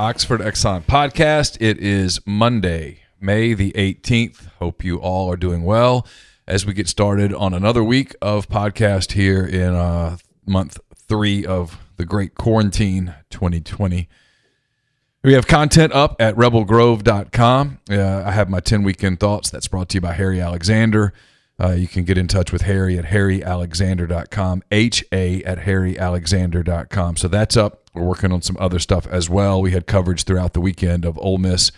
Oxford Exxon podcast. It is Monday, May the 18th. Hope you all are doing well as we get started on another week of podcast here in uh, month three of the great quarantine 2020. We have content up at rebelgrove.com. Uh, I have my 10 weekend thoughts. That's brought to you by Harry Alexander. Uh, you can get in touch with Harry at harryalexander.com, H A at harryalexander.com. So that's up. We're working on some other stuff as well. We had coverage throughout the weekend of Ole Miss.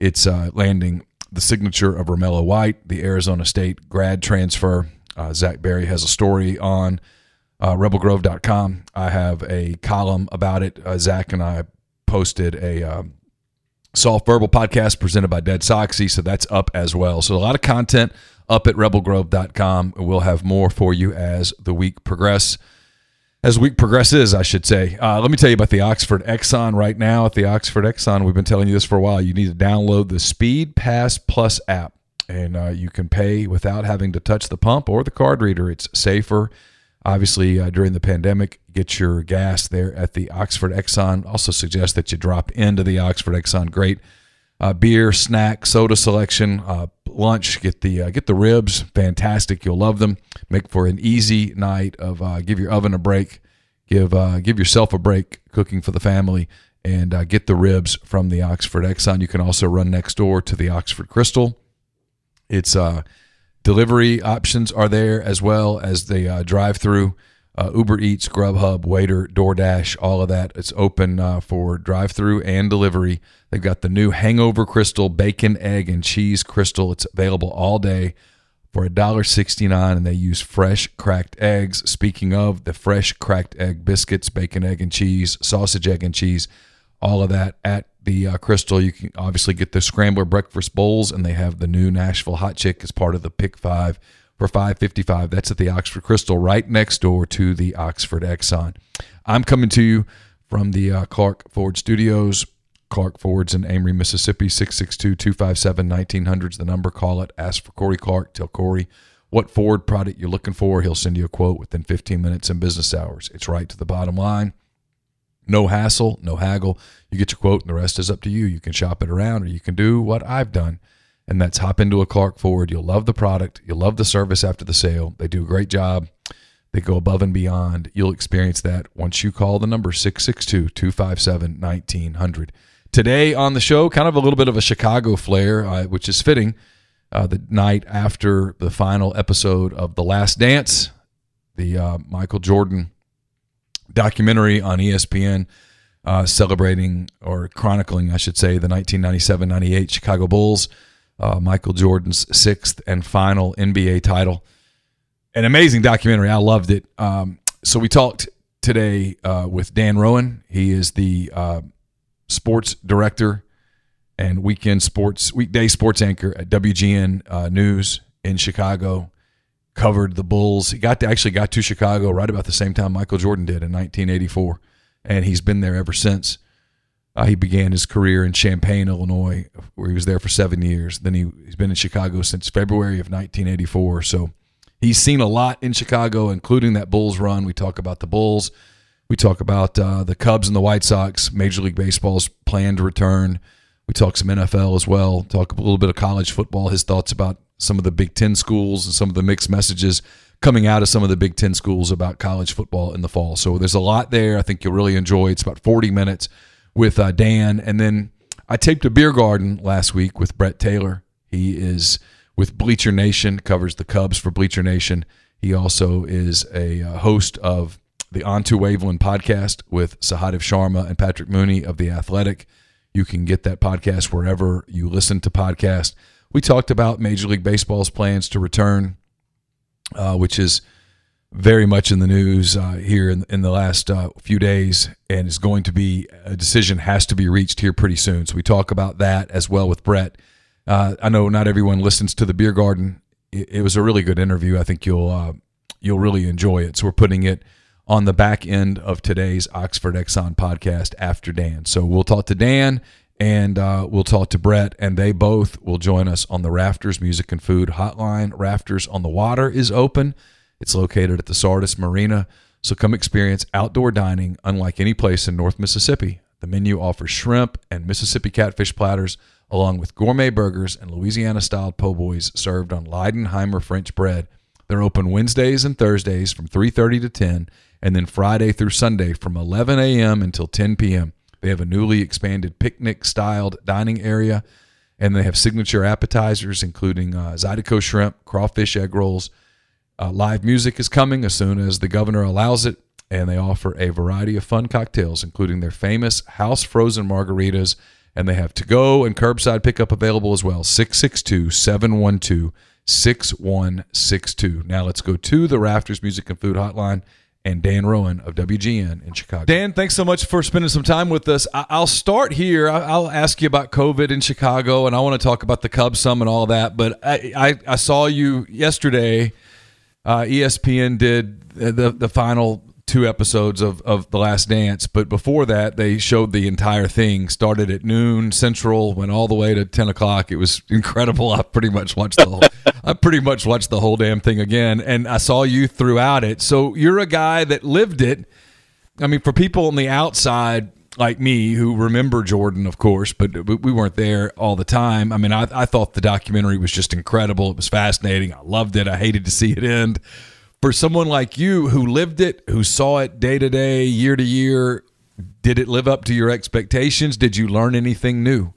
It's uh, landing the signature of Romello White, the Arizona State grad transfer. Uh, Zach Barry has a story on uh, rebelgrove.com. I have a column about it. Uh, Zach and I posted a um, soft verbal podcast presented by Dead Soxy, so that's up as well. So a lot of content up at rebelgrove.com. We'll have more for you as the week progress. As week progresses, I should say. Uh, let me tell you about the Oxford Exxon right now. At the Oxford Exxon, we've been telling you this for a while. You need to download the Speed Pass Plus app, and uh, you can pay without having to touch the pump or the card reader. It's safer. Obviously, uh, during the pandemic, get your gas there at the Oxford Exxon. Also, suggest that you drop into the Oxford Exxon. Great uh, beer, snack, soda selection, uh, lunch. Get the uh, get the ribs, fantastic. You'll love them. Make for an easy night of uh, give your oven a break, give uh, give yourself a break cooking for the family, and uh, get the ribs from the Oxford Exxon. You can also run next door to the Oxford Krystal. It's uh, delivery options are there as well as the uh, drive-through. Uh, Uber Eats, Grubhub, Waitr, DoorDash, all of that. It's open uh, for drive-through and delivery. They've got the new Hangover Krystal Bacon, Egg, and Cheese Krystal. It's available all day for $1.69, and they use fresh cracked eggs. Speaking of the fresh cracked egg biscuits, bacon, egg, and cheese, sausage, egg, and cheese, all of that at the uh, Krystal. You can obviously get the Scrambler breakfast bowls, and they have the new Nashville Hot Chick as part of the Pick Five for 555 that's at the oxford krystal right next door to the oxford exxon. I'm coming to you from the uh, clark ford studios clark ford's in amory mississippi 662-257-1900 's the number. Call it. Ask for corey clark. Tell corey what ford product you're looking for. He'll send you a quote within 15 minutes in business hours. It's right to the bottom line. No hassle no haggle. You get your quote and the rest is up to you. You can shop it around or you can do what i've done and that's hop into a Clark Ford. You'll love the product. You'll love the service after the sale. They do a great job. They go above and beyond. You'll experience that once you call the number 662 257 1900. Today on the show, kind of a little bit of a Chicago flair, uh, which is fitting. Uh, the night after the final episode of The Last Dance, the uh, Michael Jordan documentary on ESPN uh, celebrating or chronicling, I should say, the 1997 98 Chicago Bulls uh, Michael Jordan's sixth and final NBA title. An amazing documentary. I loved it. Um, so we talked today uh, with Dan Roan. He is the uh, sports director and weekend sports weekday sports anchor at WGN uh, News in Chicago. Covered the Bulls. He got to, actually got to Chicago right about the same time Michael Jordan did in 1984, and he's been there ever since. Uh, he began his career in Champaign, Illinois, where he was there for seven years. Then he, he's been in Chicago since February of 1984. So he's seen a lot in Chicago, including that Bulls run. We talk about the Bulls. We talk about uh, the Cubs and the White Sox, Major League Baseball's planned return. We talk some NFL as well. Talk a little bit of college football, his thoughts about some of the Big Ten schools and some of the mixed messages coming out of some of the Big Ten schools about college football in the fall. So there's a lot there. I think you'll really enjoy. It's about 40 minutes with uh, Dan. And then I taped a beer garden last week with Brett Taylor. He is with Bleacher Nation, covers the Cubs for Bleacher Nation. He also is a uh, host of the Onto Waveland podcast with Sahadev Sharma and Patrick Mooney of The Athletic. You can get that podcast wherever you listen to podcasts. We talked about Major League Baseball's plans to return, uh, which is very much in the news uh, here in, in the last uh, few days, and is going to be a decision has to be reached here pretty soon. So we talk about that as well with Brett. Uh, I know not everyone listens to the Beer Garden. It, it was a really good interview. I think you'll uh, you'll really enjoy it. So we're putting it on the back end of today's Oxford Exxon podcast after Dan. So we'll talk to Dan and uh, we'll talk to Brett, and they both will join us on the Rafters Music and Food Hotline. Rafters on the Water is open. It's located at the Sardis Marina. So come experience outdoor dining unlike any place in North Mississippi. The menu offers shrimp and Mississippi catfish platters, along with gourmet burgers and Louisiana style po' boys served on Leidenheimer French bread. They're open Wednesdays and Thursdays from 3:30 to 10, and then Friday through Sunday from 11 a.m. until 10 p.m. They have a newly expanded picnic-styled dining area, and they have signature appetizers including uh, Zydeco shrimp, crawfish egg rolls, uh, live music is coming as soon as the governor allows it, and they offer a variety of fun cocktails, including their famous house frozen margaritas. And they have to go and curbside pickup available as well 662 712 6162. Now let's go to the Rafters Music and Food Hotline and Dan Roan of WGN in Chicago. Dan, thanks so much for spending some time with us. I'll start here. I'll ask you about COVID in Chicago, and I want to talk about the Cubs some and all that. But I, I, I saw you yesterday uh, ESPN did the the final two episodes of, of The Last Dance, but before that, they showed the entire thing. Started at noon Central, went all the way to ten o'clock. It was incredible. I pretty much watched the whole, I pretty much watched the whole damn thing again, and I saw you throughout it. So you're a guy that lived it. I mean, for people on the outside, like me who remember Jordan, of course, but we weren't there all the time. I mean, I, I thought the documentary was just incredible. It was fascinating. I loved it. I hated to see it end. For someone like you who lived it, who saw it day to day, year to year, did it live up to your expectations? Did you learn anything new?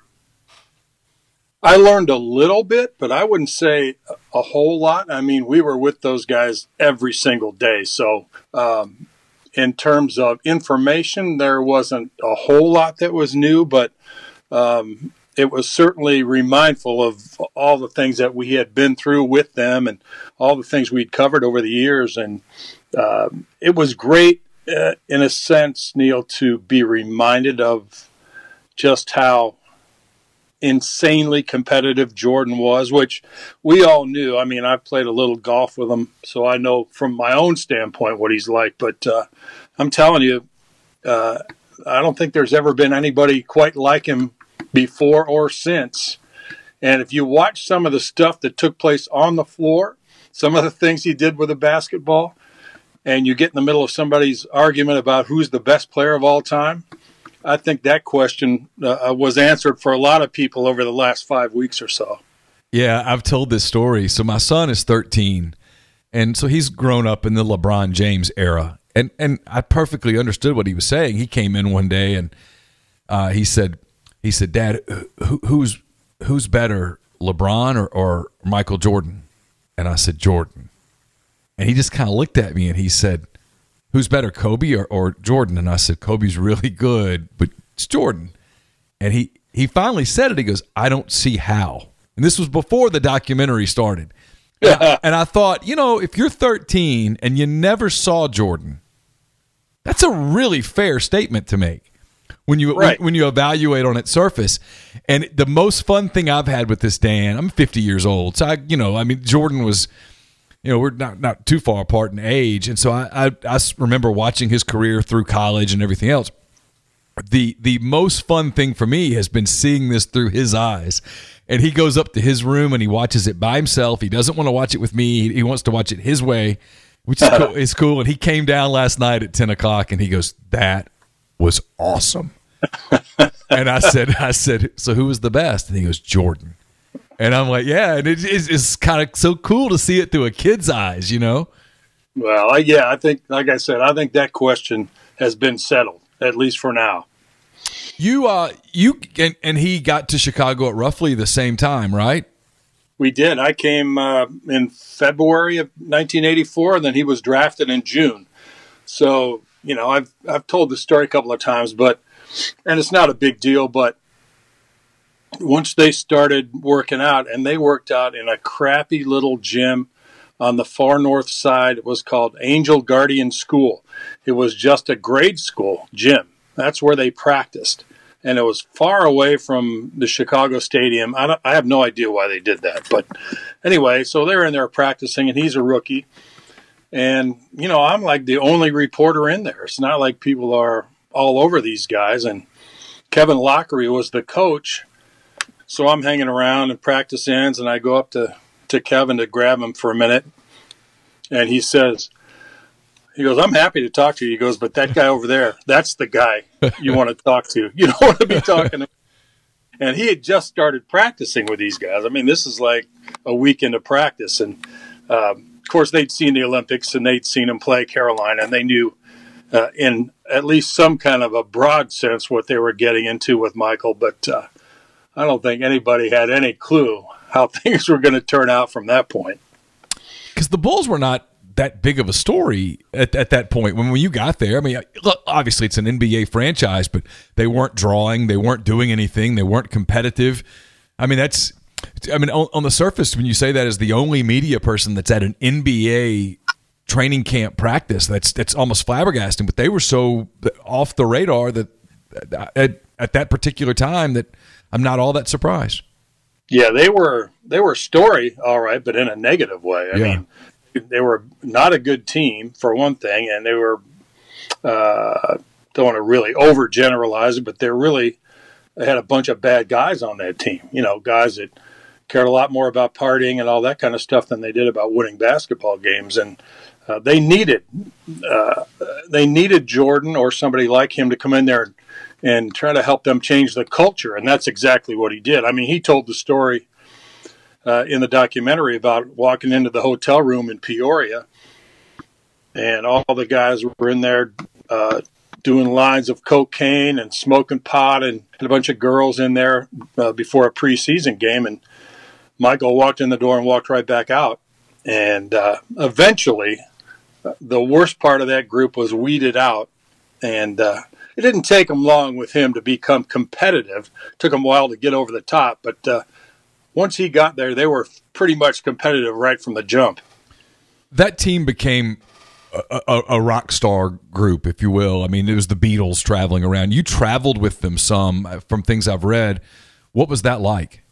I learned a little bit, but I wouldn't say a whole lot. I mean, we were with those guys every single day. So, um, in terms of information, there wasn't a whole lot that was new, but um, it was certainly remindful of all the things that we had been through with them and all the things we'd covered over the years. And uh, it was great, uh, in a sense, Neal, to be reminded of just how insanely competitive Jordan was, which we all knew. I mean, I've played a little golf with him, so I know from my own standpoint what he's like. But uh, I'm telling you, uh, I don't think there's ever been anybody quite like him before or since. And if you watch some of the stuff that took place on the floor, some of the things he did with the basketball, and you get in the middle of somebody's argument about who's the best player of all time, I think that question uh, uh, was answered for a lot of people over the last five weeks or so. Yeah, I've told this story. So my son is 13, and so he's grown up in the LeBron James era, and and I perfectly understood what he was saying. He came in one day and uh, he said, he said, Dad, who, who's who's better, LeBron or, or Michael Jordan? And I said, Jordan. And he just kind of looked at me and he said, who's better, Kobe or, or Jordan? And I said, Kobe's really good, but it's Jordan. And he, he finally said it. He goes, I don't see how. And this was before the documentary started. And I, and I thought, you know, if you're 13 and you never saw Jordan, that's a really fair statement to make when you right. when, when, you evaluate on its surface. And the most fun thing I've had with this Dan, I'm 50 years old, so I, you know, I mean, Jordan was you know, we're not, not too far apart in age. And so I, I, I remember watching his career through college and everything else. The the most fun thing for me has been seeing this through his eyes. And he goes up to his room and he watches it by himself. He doesn't want to watch it with me. He wants to watch it his way, which is cool. It's cool. And he came down last night at 10 o'clock and he goes, That was awesome. and I said, I said, so who was the best? And he goes, Jordan. And I'm like, yeah, and it, it's, it's kind of so cool to see it through a kid's eyes, you know? Well, I, yeah, I think, like I said, I think that question has been settled at least for now. You, uh, you, and, and he got to Chicago at roughly the same time, right? We did. I came uh, in February of 1984, and then he was drafted in June. So, you know, I've I've told the story a couple of times, but and it's not a big deal, but once they started working out, and they worked out in a crappy little gym on the far north side. It was called Angel Guardian School. It was just a grade school gym. That's where they practiced. And it was far away from the Chicago Stadium. I, I have no idea why they did that. But anyway, so they're in there practicing, and he's a rookie. And, you know, I'm like the only reporter in there. It's not like people are all over these guys. And Kevin Loughery was the coach. So I'm hanging around and practice ends, and I go up to, to Kevin to grab him for a minute. And he says, he goes, I'm happy to talk to you. He goes, but that guy over there, that's the guy you want to talk to. You don't want to be talking to. And he had just started practicing with these guys. I mean, this is like a weekend of practice. And um, of course, they'd seen the Olympics and they'd seen him play Carolina, and they knew uh, in at least some kind of a broad sense what they were getting into with Michael. But uh, I don't think anybody had any clue how things were going to turn out from that point. Because the Bulls were not that big of a story at, at that point when, when you got there. I mean, look, obviously it's an NBA franchise, but they weren't drawing, they weren't doing anything, they weren't competitive. I mean, that's, I mean, on, on the surface, when you say that as the only media person that's at an NBA training camp practice, that's that's almost flabbergasting. But they were so off the radar that at, at that particular time that I'm not all that surprised. Yeah, they were they were story all right, but in a negative way. I yeah. mean, they were not a good team for one thing, and they were uh, don't want to really overgeneralize it, but they're really they had a bunch of bad guys on that team. You know, guys that cared a lot more about partying and all that kind of stuff than they did about winning basketball games, and uh, they needed uh, they needed Jordan or somebody like him to come in there and, and try to help them change the culture, and that's exactly what he did. I mean, he told the story uh, in the documentary about walking into the hotel room in Peoria, and all the guys were in there uh, doing lines of cocaine and smoking pot, and, and a bunch of girls in there uh, before a preseason game. And Michael walked in the door and walked right back out. And uh, eventually, the worst part of that group was weeded out, and uh, it didn't take him long with him to become competitive. It took him a while to get over the top, but uh, once he got there, they were pretty much competitive right from the jump. That team became a, a, a, rock star group, if you will. I mean, it was the Beatles traveling around. You traveled with them some uh, from things I've read. What was that like?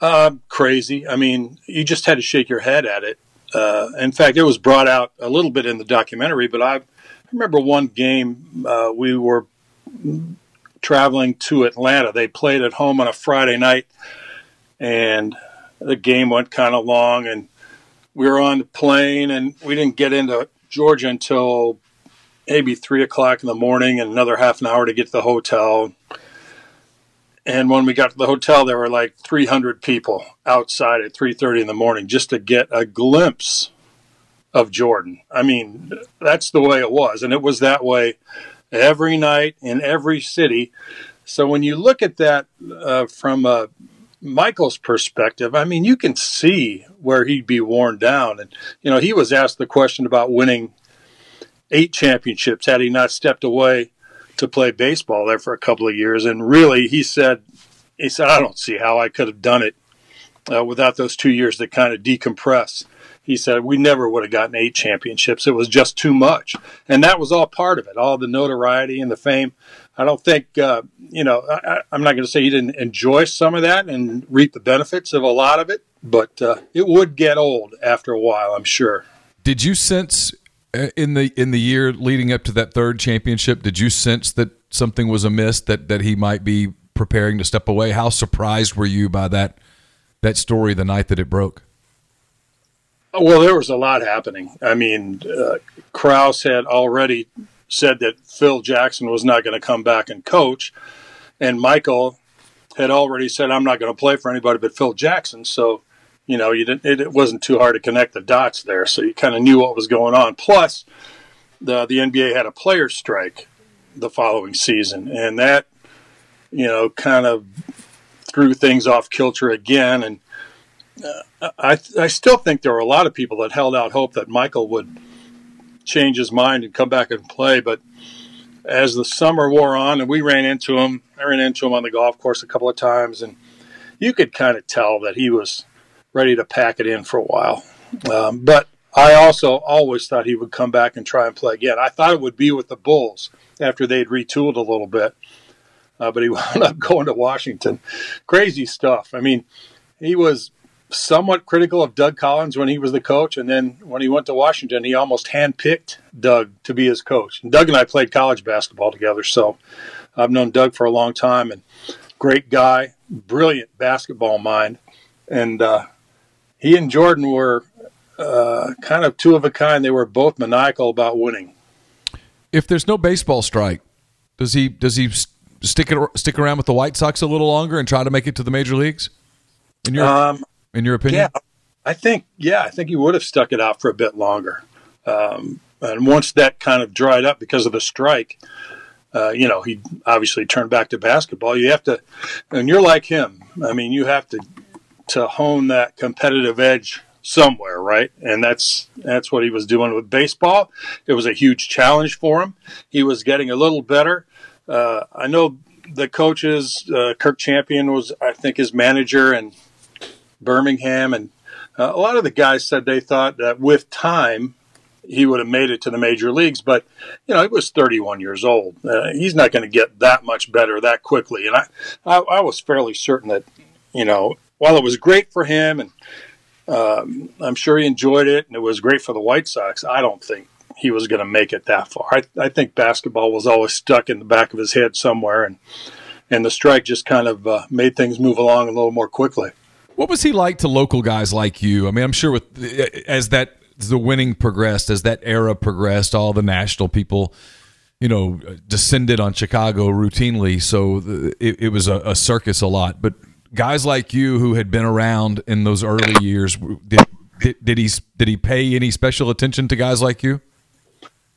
Uh, crazy. I mean, you just had to shake your head at it. Uh, in fact, it was brought out a little bit in the documentary, but I remember one game uh, we were traveling to Atlanta. They played at home on a Friday night and the game went kind of long, and we were on the plane, and we didn't get into Georgia until maybe three o'clock in the morning, and another half an hour to get to the hotel. And when we got to the hotel, there were like 300 people outside at 3:30 in the morning just to get a glimpse of Jordan. I mean, that's the way it was, and it was that way every night in every city. So when you look at that uh, from a Michael's perspective, I mean, you can see where he'd be worn down. And, you know, he was asked the question about winning eight championships had he not stepped away to play baseball there for a couple of years. And really, he said, he said, I don't see how I could have done it uh, without those two years that kind of decompress. He said, we never would have gotten eight championships. It was just too much. And that was all part of it, all the notoriety and the fame. I don't think, uh, you know, I, am not going to say he didn't enjoy some of that and reap the benefits of a lot of it, but uh, it would get old after a while, I'm sure. Did you sense uh, in the in the year leading up to that third championship? Did you sense that something was amiss that that he might be preparing to step away? How surprised were you by that that story the night that it broke? Well, there was a lot happening. I mean, uh, Krause had already said that Phil Jackson was not going to come back and coach, and Michael had already said, "I'm not going to play for anybody but Phil Jackson." So, you know, you didn't, it, it wasn't too hard to connect the dots there. So you kind of knew what was going on. Plus, the the NBA had a player strike the following season, and that you know kind of threw things off kilter again. And uh, I I still think there were a lot of people that held out hope that Michael would change his mind and come back and play. But as the summer wore on, and we ran into him, I ran into him on the golf course a couple of times, and you could kind of tell that he was ready to pack it in for a while. Um, but I also always thought he would come back and try and play again. I thought it would be with the Bulls after they'd retooled a little bit, uh, but he wound up going to Washington. Crazy stuff. I mean, he was somewhat critical of Doug Collins when he was the coach, and then when he went to Washington, he almost handpicked Doug to be his coach. And Doug and I played college basketball together, so I've known Doug for a long time, and great guy, brilliant basketball mind, and uh, he and Jordan were uh, kind of two of a kind. They were both maniacal about winning. If there's no baseball strike, does he does he stick it stick around with the White Sox a little longer and try to make it to the major leagues? In your um, in your opinion? Yeah, I think yeah, I think he would have stuck it out for a bit longer. Um, and once that kind of dried up because of the strike, uh, you know, he obviously turned back to basketball. You have to, and you're like him. I mean, you have to to hone that competitive edge somewhere, right? And that's that's what he was doing with baseball. It was a huge challenge for him. He was getting a little better. Uh, I know the coaches. Uh, Kirk Champion was, I think, his manager in Birmingham, and uh, a lot of the guys said they thought that with time he would have made it to the major leagues. But you know, he was 31 years old. Uh, he's not going to get that much better that quickly. And I, I, I was fairly certain that you know, while it was great for him and um, I'm sure he enjoyed it, and it was great for the White Sox. I don't think he was going to make it that far. I, I, think basketball was always stuck in the back of his head somewhere, and and the strike just kind of uh, made things move along a little more quickly. What was he like to local guys like you? I mean, I'm sure with as that the winning progressed, as that era progressed, all the national people, you know, descended on Chicago routinely. So uh, it, it was a, a circus a lot, but guys like you who had been around in those early years, did, did, did he did he pay any special attention to guys like you?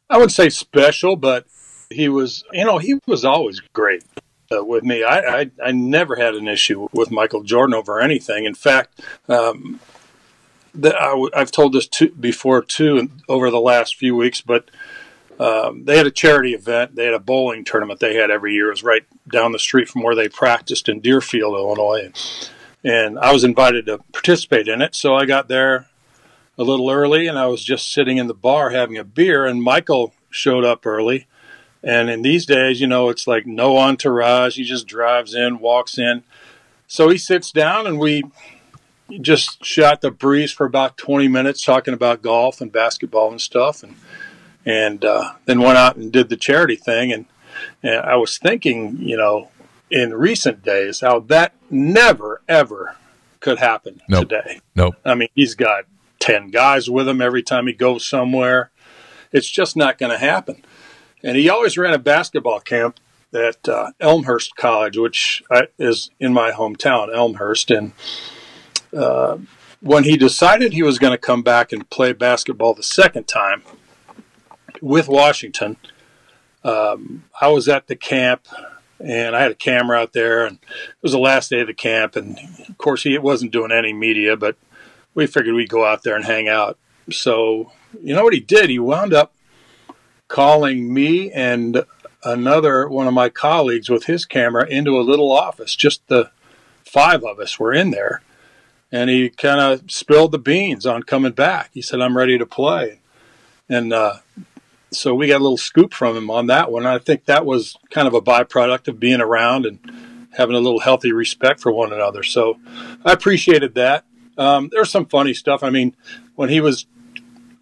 I wouldn't say special, but he was, you know, he was always great uh, with me. I, I, I never had an issue with Michael Jordan over anything. In fact, um, the, I, have told this to, before too over the last few weeks, but um, they had a charity event. They had a bowling tournament they had every year. It was right down the street from where they practiced in Deerfield, Illinois. And, and I was invited to participate in it. So I got there a little early and I was just sitting in the bar having a beer. And Michael showed up early. And in these days, you know, it's like no entourage. He just drives in, walks in. So he sits down and we just shot the breeze for about 20 minutes talking about golf and basketball and stuff. And and uh, then went out and did the charity thing. And, and I was thinking, you know, in recent days, how that never, ever could happen nope. today. Nope. I mean, he's got 10 guys with him every time he goes somewhere. It's just not going to happen. And he always ran a basketball camp at uh, Elmhurst College, which is in my hometown, Elmhurst. And uh, when he decided he was going to come back and play basketball the second time, with Washington. Um, I was at the camp and I had a camera out there, and it was the last day of the camp. And of course, he wasn't doing any media, but we figured we'd go out there and hang out. So, you know what he did? He wound up calling me and another one of my colleagues with his camera into a little office. Just the five of us were in there. And he kind of spilled the beans on coming back. He said, I'm ready to play. And uh, so we got a little scoop from him on that one. I think that was kind of a byproduct of being around and having a little healthy respect for one another. So I appreciated that. Um, there's some funny stuff. I mean, when he was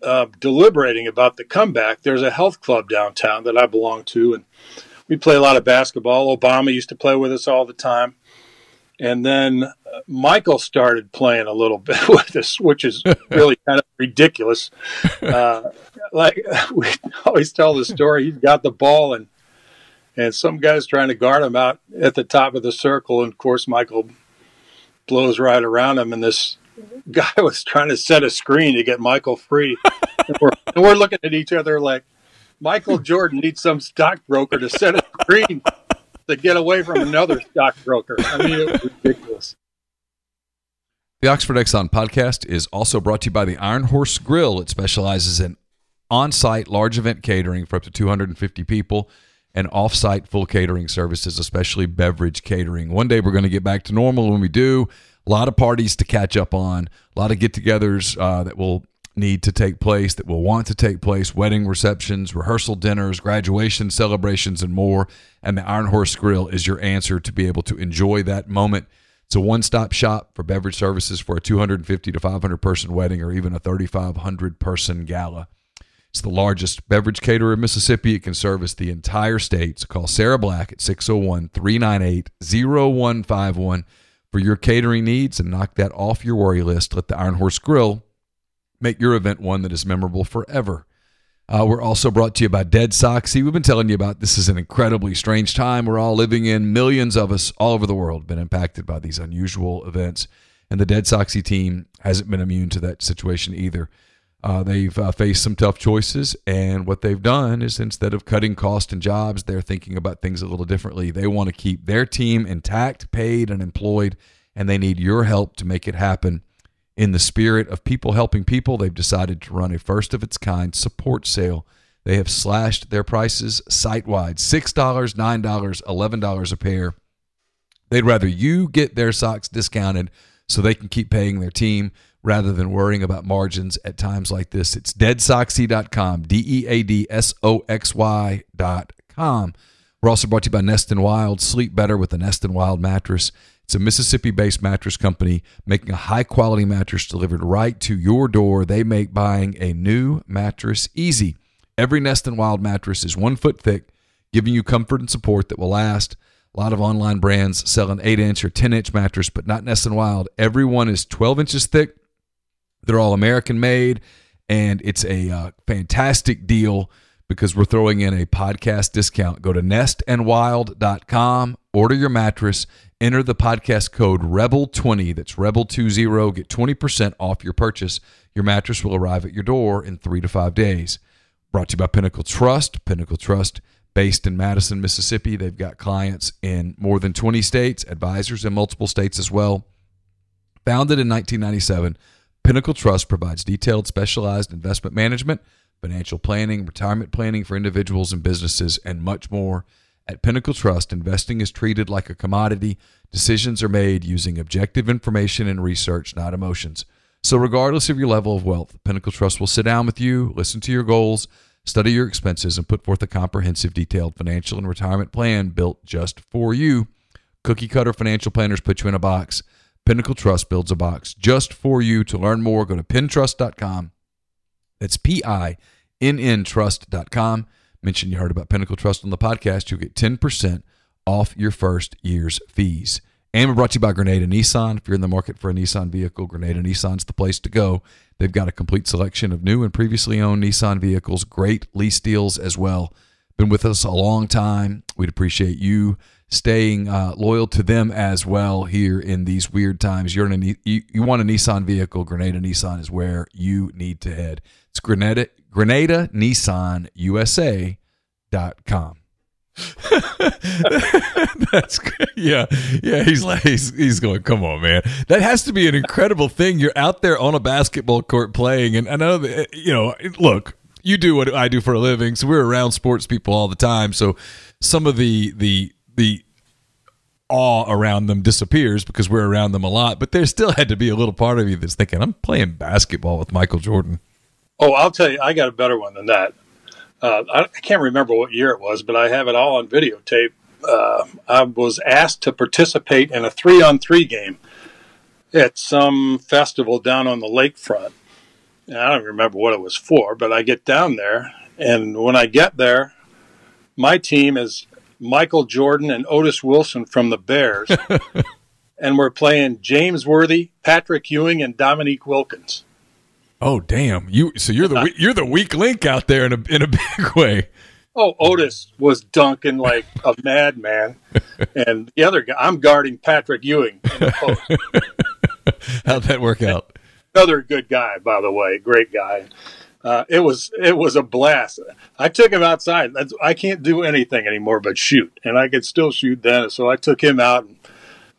uh, deliberating about the comeback, there's a health club downtown that I belong to, and we play a lot of basketball. Obama used to play with us all the time. And then uh, Michael started playing a little bit with us, which is really kind of ridiculous. Uh, like we always tell the story, he's got the ball and and some guy's trying to guard him out at the top of the circle, and of course Michael blows right around him, and this guy was trying to set a screen to get Michael free, and, we're, and we're looking at each other like Michael Jordan needs some stockbroker to set a screen to get away from another stockbroker. I mean, it was ridiculous. The Oxford Exxon podcast is also brought to you by the Iron Horse Grill. It specializes in on site large event catering for up to 250 people and off site full catering services, especially beverage catering. One day we're going to get back to normal. When we do, A lot of parties to catch up on, a lot of get togethers uh, that will need to take place, that will want to take place, wedding receptions, rehearsal dinners, graduation celebrations, and more. And the Iron Horse Grill is your answer to be able to enjoy that moment. It's a one stop shop for beverage services for a 250 to 500 person wedding or even a 3,500 person gala. It's the largest beverage caterer in Mississippi. It can service the entire state. So call Sarah Black at 601 398 0151 for your catering needs and knock that off your worry list. Let the Iron Horse Grill make your event one that is memorable forever. Uh, we're also brought to you by Dead Soxy. We've been telling you about this is an incredibly strange time we're all living in. Millions of us all over the world been impacted by these unusual events, and the Dead Soxy team hasn't been immune to that situation either. Uh, they've uh, faced some tough choices, and what they've done is instead of cutting cost and jobs, they're thinking about things a little differently. They want to keep their team intact, paid, and employed, and they need your help to make it happen. In the spirit of people helping people, they've decided to run a first of its kind support sale. They have slashed their prices site wide $6, $9, $11 a pair. They'd rather you get their socks discounted so they can keep paying their team rather than worrying about margins at times like this. It's deadsoxy.com, D E A D S O X Y.com. We're also brought to you by Nest and Wild. Sleep better with the Nest and Wild mattress. It's a Mississippi based mattress company making a high quality mattress delivered right to your door. They make buying a new mattress easy. Every Nest and Wild mattress is one foot thick, giving you comfort and support that will last. A lot of online brands sell an 8 inch or 10 inch mattress, but not Nest and Wild. Every one is 12 inches thick they're all American made, and it's a uh, fantastic deal because we're throwing in a podcast discount. Go to nestandwild.com, order your mattress, enter the podcast code REBEL20, that's REBEL20, get 20% off your purchase. Your mattress will arrive at your door in three to five days. Brought to you by Pinnacle Trust. Pinnacle Trust, based in Madison, Mississippi. They've got clients in more than 20 states, advisors in multiple states as well. Founded in 1997 Pinnacle Trust provides detailed, specialized investment management, financial planning, retirement planning for individuals and businesses, and much more. At Pinnacle Trust, investing is treated like a commodity. Decisions are made using objective information and research, not emotions. So, regardless of your level of wealth, Pinnacle Trust will sit down with you, listen to your goals, study your expenses, and put forth a comprehensive, detailed financial and retirement plan built just for you. Cookie cutter financial planners put you in a box. Pinnacle Trust builds a box just for you. To learn more, go to pintrust.com. That's P I N N trust.com. Mention you heard about Pinnacle Trust on the podcast. You'll get 10% off your first year's fees. And we're brought to you by Grenada Nissan. If you're in the market for a Nissan vehicle, Grenada Nissan's the place to go. They've got a complete selection of new and previously owned Nissan vehicles, great lease deals as well. Been with us a long time. We'd appreciate you staying uh, loyal to them as well here in these weird times. You're in a, you, you want a Nissan vehicle, Grenada Nissan is where you need to head. It's Grenada, Grenada Nissan USA.com. That's yeah, yeah. He's like he's, he's going. Come on, man. That has to be an incredible thing. You're out there on a basketball court playing, and I know that you know. Look, you do what I do for a living, so we're around sports people all the time. So some of the the the awe around them disappears because we're around them a lot. But there still had to be a little part of you that's thinking, I'm playing basketball with Michael Jordan. Oh, I'll tell you, I got a better one than that. Uh, I, can't remember what year it was, but I have it all on videotape. Uh, I was asked to participate in a three on three game at some festival down on the lakefront. And I don't remember what it was for, but I get down there, and when I get there, my team is Michael Jordan and Otis Wilson from the Bears. and we're playing James Worthy, Patrick Ewing, and Dominique Wilkins. Oh damn! You so you're the you're the weak link out there in a in a big way. Oh, Otis was dunking like a madman, and the other guy I'm guarding Patrick Ewing. How'd that work out? Another good guy, by the way, great guy uh, it was it was a blast. I took him outside. That's, I can't do anything anymore but shoot, and I could still shoot then. So I took him out and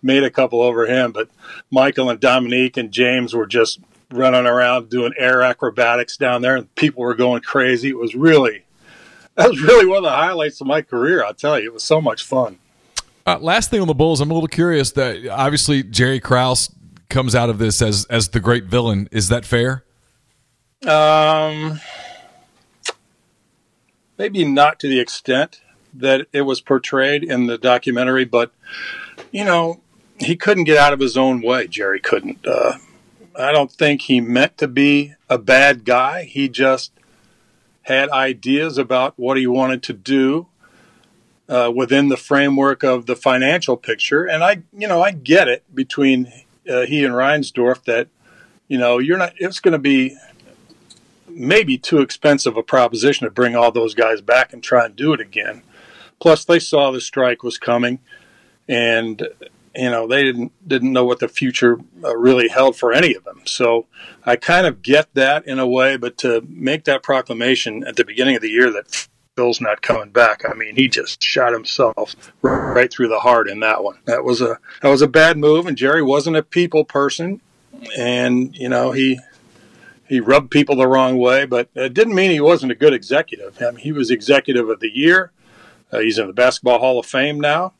made a couple over him. But Michael and Dominique and James were just running around doing air acrobatics down there, and people were going crazy. It was really that was really one of the highlights of my career. I'll tell you, it was so much fun. Uh, last thing on the Bulls, I'm a little curious that obviously Jerry Krause comes out of this as as the great villain. Is that fair? Um, maybe not to the extent that it was portrayed in the documentary, but you know, he couldn't get out of his own way. Jerry couldn't. Uh, I don't think he meant to be a bad guy. He just had ideas about what he wanted to do uh, within the framework of the financial picture. And I, you know, I get it between uh, he and Reinsdorf that, you know, you're not. It's going to be maybe too expensive a proposition to bring all those guys back and try and do it again. Plus, they saw the strike was coming, and you know they didn't didn't know what the future uh, really held for any of them. So I kind of get that in a way, but to make that proclamation at the beginning of the year that Phil's not coming back, I mean he just shot himself right through the heart in that one. That was a that was a bad move, and Jerry wasn't a people person, and you know he he rubbed people the wrong way, but it didn't mean he wasn't a good executive. I mean, he was executive of the year. Uh, he's in the Basketball Hall of Fame now.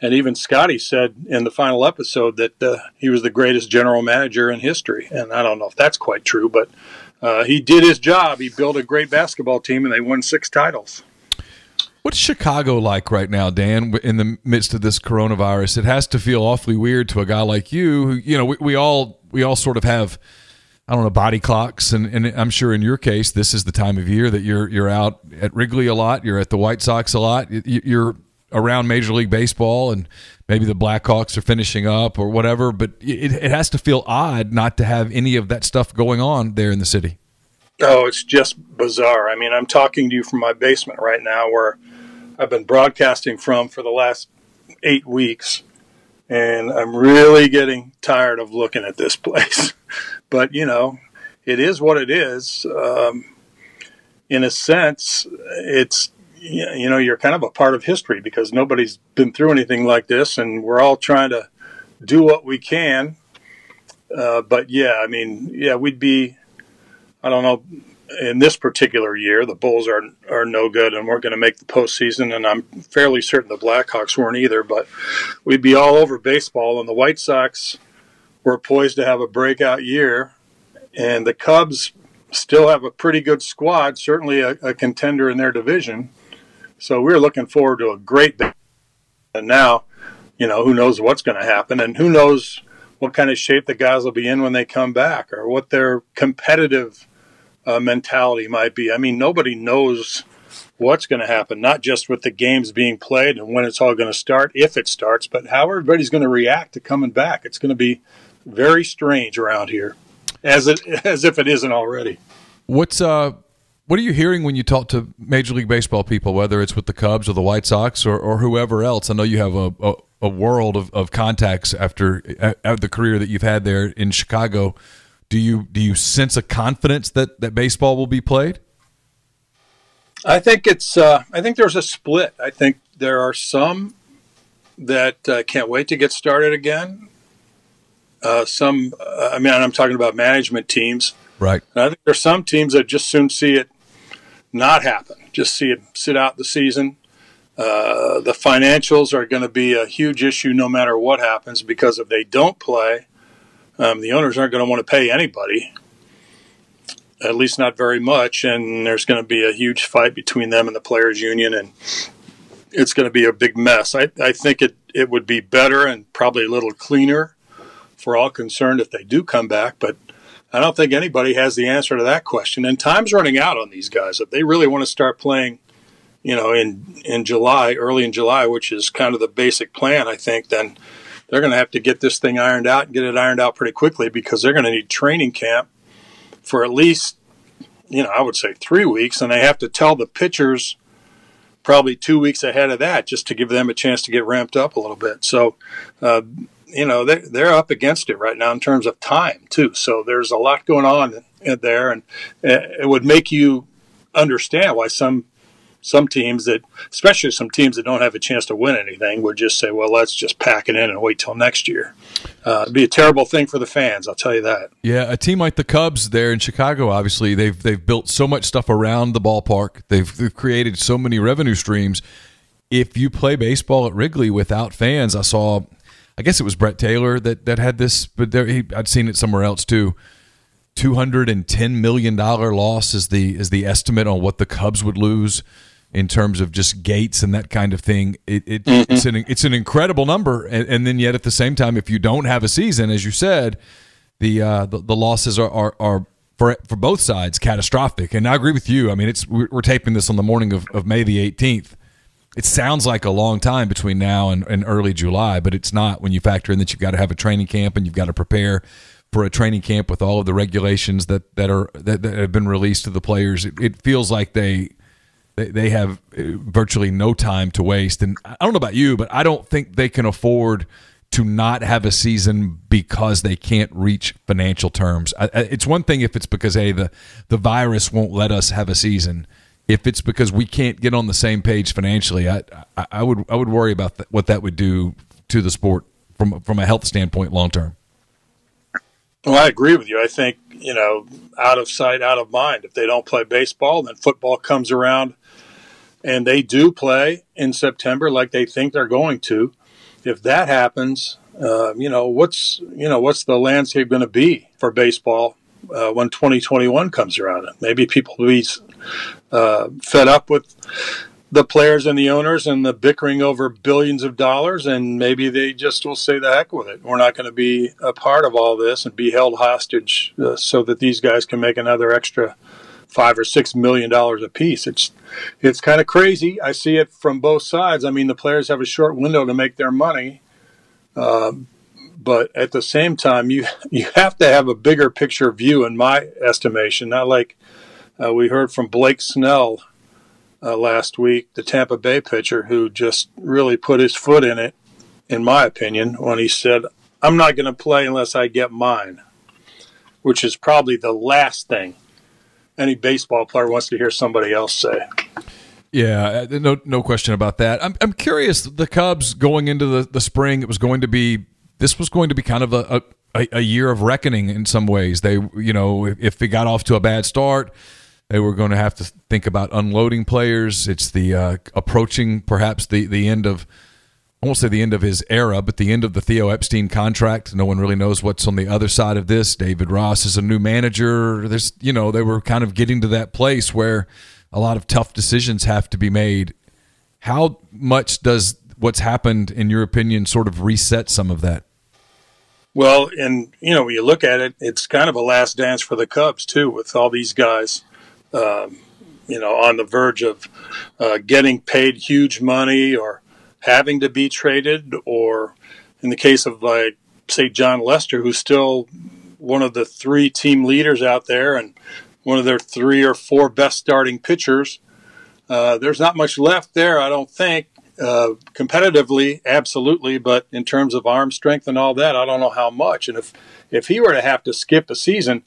And even Scottie said in the final episode that uh, he was the greatest general manager in history. And I don't know if that's quite true, but uh, he did his job. He built a great basketball team, and they won six titles. What's Chicago like right now, Dan, in the midst of this coronavirus? It has to feel awfully weird to a guy like you. Who, you know, we, we all we all sort of have – I don't know body clocks, and, and I'm sure in your case, this is the time of year that you're you're out at Wrigley a lot, you're at the White Sox a lot, you're around Major League Baseball, and maybe the Blackhawks are finishing up or whatever. But it, it has to feel odd not to have any of that stuff going on there in the city. Oh, it's just bizarre. I mean, I'm talking to you from my basement right now, where I've been broadcasting from for the last eight weeks, and I'm really getting tired of looking at this place but you know, it is what it is. Um, in a sense, it's you know you're kind of a part of history because nobody's been through anything like this, and we're all trying to do what we can. Uh, but yeah, I mean, yeah, we'd be. I don't know. In this particular year, the Bulls are are no good and weren't going to make the postseason, and I'm fairly certain the Blackhawks weren't either. But we'd be all over baseball, and the White Sox were poised to have a breakout year, and the Cubs still have a pretty good squad, certainly a, a contender in their division. So we're looking forward to a great. And now, you know, who knows what's going to happen, and who knows what kind of shape the guys will be in when they come back, or what their competitive uh, mentality might be. I mean, nobody knows what's going to happen, not just with the games being played and when it's all going to start, if it starts, but how everybody's going to react to coming back. It's going to be very strange around here, as it as if it isn't already. What's uh what are you hearing when you talk to Major League Baseball people, whether it's with the Cubs or the White Sox or, or whoever else? I know you have a, a, a world of, of contacts after, after the career that you've had there in Chicago. Do you do you sense a confidence that, that baseball will be played? I think it's. Uh, I think there's a split. I think there are some that uh, can't wait to get started again, uh, some, uh, I mean, I'm talking about management teams. Right. And I think there's some teams that just soon see it not happen, just see it sit out the season. Uh, the financials are going to be a huge issue no matter what happens because if they don't play, um, the owners aren't going to want to pay anybody, at least not very much. And there's going to be a huge fight between them and the players' union, and it's going to be a big mess. I, I think it, it would be better and probably a little cleaner for all concerned if they do come back. But I don't think anybody has the answer to that question. And time's running out on these guys. If they really want to start playing, you know, in in July, early in July, which is kind of the basic plan, I think, then they're going to have to get this thing ironed out and get it ironed out pretty quickly because they're going to need training camp for at least, you know, I would say three weeks, and they have to tell the pitchers probably two weeks ahead of that just to give them a chance to get ramped up a little bit. So, uh, you know they're, they're up against it right now in terms of time too so there's a lot going on there and it would make you understand why some some teams that especially some teams that don't have a chance to win anything would just say well let's just pack it in and wait till next year. Uh, it'd be a terrible thing for the fans i'll tell you that. Yeah a team like the cubs there in chicago obviously they've they've built so much stuff around the ballpark. They've, they've created so many revenue streams. If you play baseball at wrigley without fans i saw I guess it was Brett Taylor that that had this, but there he, I'd seen it somewhere else too. Two hundred and ten million dollar loss is the is the estimate on what the Cubs would lose in terms of just gates and that kind of thing. It, it mm-hmm. it's an it's an incredible number, and, and, then yet at the same time, if you don't have a season, as you said, the uh, the, the, losses are, are, are for for both sides catastrophic. And I agree with you. I mean, it's we're taping this on the morning of, of May the eighteenth. It sounds like a long time between now and, and early July, but it's not when you factor in that you've got to have a training camp and you've got to prepare for a training camp with all of the regulations that that are that, that have been released to the players. It, it feels like they they, they have uh, virtually no time to waste. And I don't know about you, but I don't think they can afford to not have a season because they can't reach financial terms. it's one thing if it's because hey the the virus won't let us have a season. If it's because we can't get on the same page financially, I I, I would I would worry about th- what that would do to the sport from from a health standpoint long term. Well, I agree with you. I think you know, out of sight, out of mind. If they don't play baseball, then football comes around and they do play in September like they think they're going to, if that happens, uh, you know what's you know what's the landscape going to be for baseball uh, when 2021 comes around? Maybe people will be uh, fed up with the players and the owners and the bickering over billions of dollars, and maybe they just will say the heck with it. We're not going to be a part of all this and be held hostage uh, so that these guys can make another extra five or six million dollars a piece. It's it's kind of crazy. I see it from both sides. I mean, the players have a short window to make their money, uh, but at the same time, you you have to have a bigger picture view, in my estimation. Not like uh, we heard from Blake Snell uh, last week, the Tampa Bay pitcher, who just really put his foot in it, in my opinion, when he said, "I'm not going to play unless I get mine," which is probably the last thing any baseball player wants to hear somebody else say. Yeah, uh, no, no question about that. I'm, I'm curious. The Cubs going into the, the spring, it was going to be this was going to be kind of a, a, a year of reckoning in some ways. They, you know, if, if they got off to a bad start, they were going to have to think about unloading players. It's the uh, approaching perhaps the the end of I won't say the end of his era, but the end of the Theo Epstein contract. No one really knows what's on the other side of this. David Ross is a new manager. There's, you know, they were kind of getting to that place where a lot of tough decisions have to be made. How much does what's happened, in your opinion, sort of reset some of that? Well, and you know, when you look at it, it's kind of a last dance for the Cubs too, with all these guys, um, you know, on the verge of uh, getting paid huge money or having to be traded, or in the case of like say Jon Lester, who's still one of the three team leaders out there and one of their three or four best starting pitchers. Uh, there's not much left there, I don't think. Uh, competitively, absolutely, but in terms of arm strength and all that, I don't know how much. And if if he were to have to skip a season,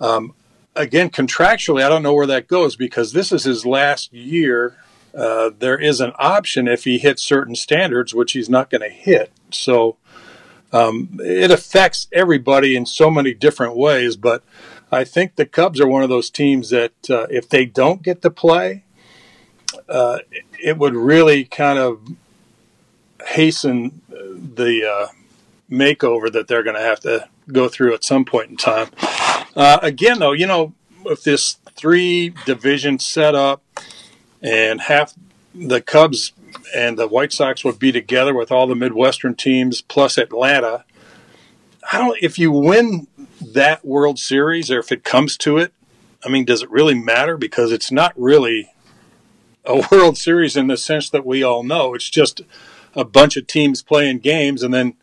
um, again contractually, I don't know where that goes because this is his last year uh, there is an option if he hits certain standards, which he's not going to hit. So um, it affects everybody in so many different ways. But I think the Cubs are one of those teams that uh, if they don't get to play, uh, it would really kind of hasten the uh, makeover that they're going to have to go through at some point in time. Uh, again, though, you know, with this three division setup, and half the Cubs and the White Sox would be together with all the Midwestern teams plus Atlanta. I don't. If you win that World Series, or if it comes to it, I mean, does it really matter? Because it's not really a World Series in the sense that we all know. It's just a bunch of teams playing games and then,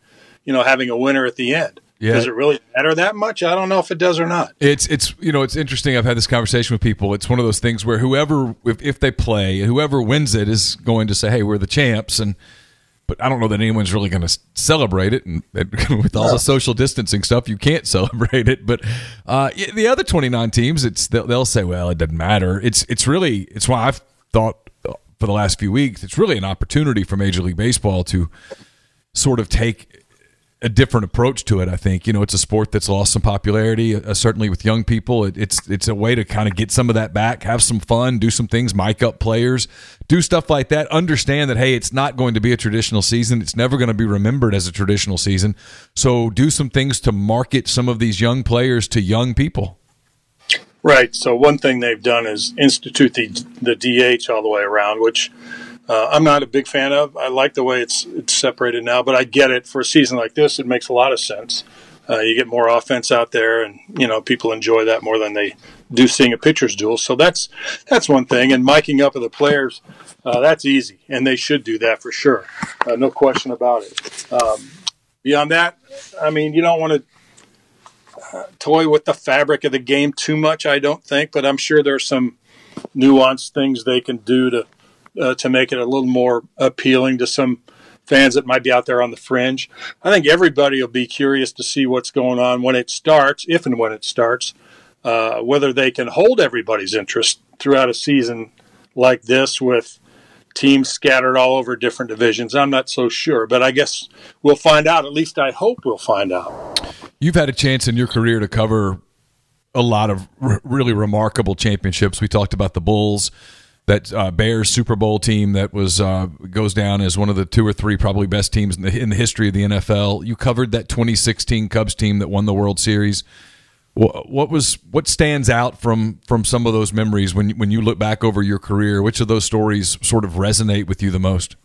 you know, having a winner at the end. Yeah. Does it really matter that much? I don't know if it does or not. It's it's you know it's interesting. I've had this conversation with people. It's one of those things where whoever if, if they play, whoever wins it is going to say, "Hey, we're the champs." And but I don't know that anyone's really going to celebrate it. And, and with all the social distancing stuff, you can't celebrate it. But uh, the other twenty nine teams, it's they'll, they'll say, "Well, it doesn't matter." It's it's really it's why I've thought for the last few weeks, it's really an opportunity for Major League Baseball to sort of take a different approach to it. I think you know it's a sport that's lost some popularity, uh, certainly with young people. It, it's it's a way to kind of get some of that back, have some fun, do some things, mic up players, do stuff like that. Understand that hey, it's not going to be a traditional season. It's never going to be remembered as a traditional season. So do some things to market some of these young players to young people. Right. So one thing they've done is institute the the DH all the way around, which uh, I'm not a big fan of. I like the way it's it's separated now, but I get it for a season like this. It makes a lot of sense. Uh, you get more offense out there, and you know people enjoy that more than they do seeing a pitcher's duel. So that's that's one thing. And miking up of the players, uh, that's easy, and they should do that for sure. Uh, no question about it. Um, beyond that, I mean, you don't want to uh, toy with the fabric of the game too much. I don't think, but I'm sure there's some nuanced things they can do to uh, to make it a little more appealing to some fans that might be out there on the fringe. I think everybody will be curious to see what's going on when it starts, if and when it starts, uh, whether they can hold everybody's interest throughout a season like this with teams scattered all over different divisions. I'm not so sure, but I guess we'll find out. At least I hope we'll find out. You've had a chance in your career to cover a lot of r- really remarkable championships. We talked about the Bulls that uh, Bears Super Bowl team that was uh, goes down as one of the two or three probably best teams in the, in the history of the NFL. You covered that 2016 Cubs team that won the World Series. What, was what stands out from from some of those memories when when you look back over your career? Which of those stories sort of resonate with you the most?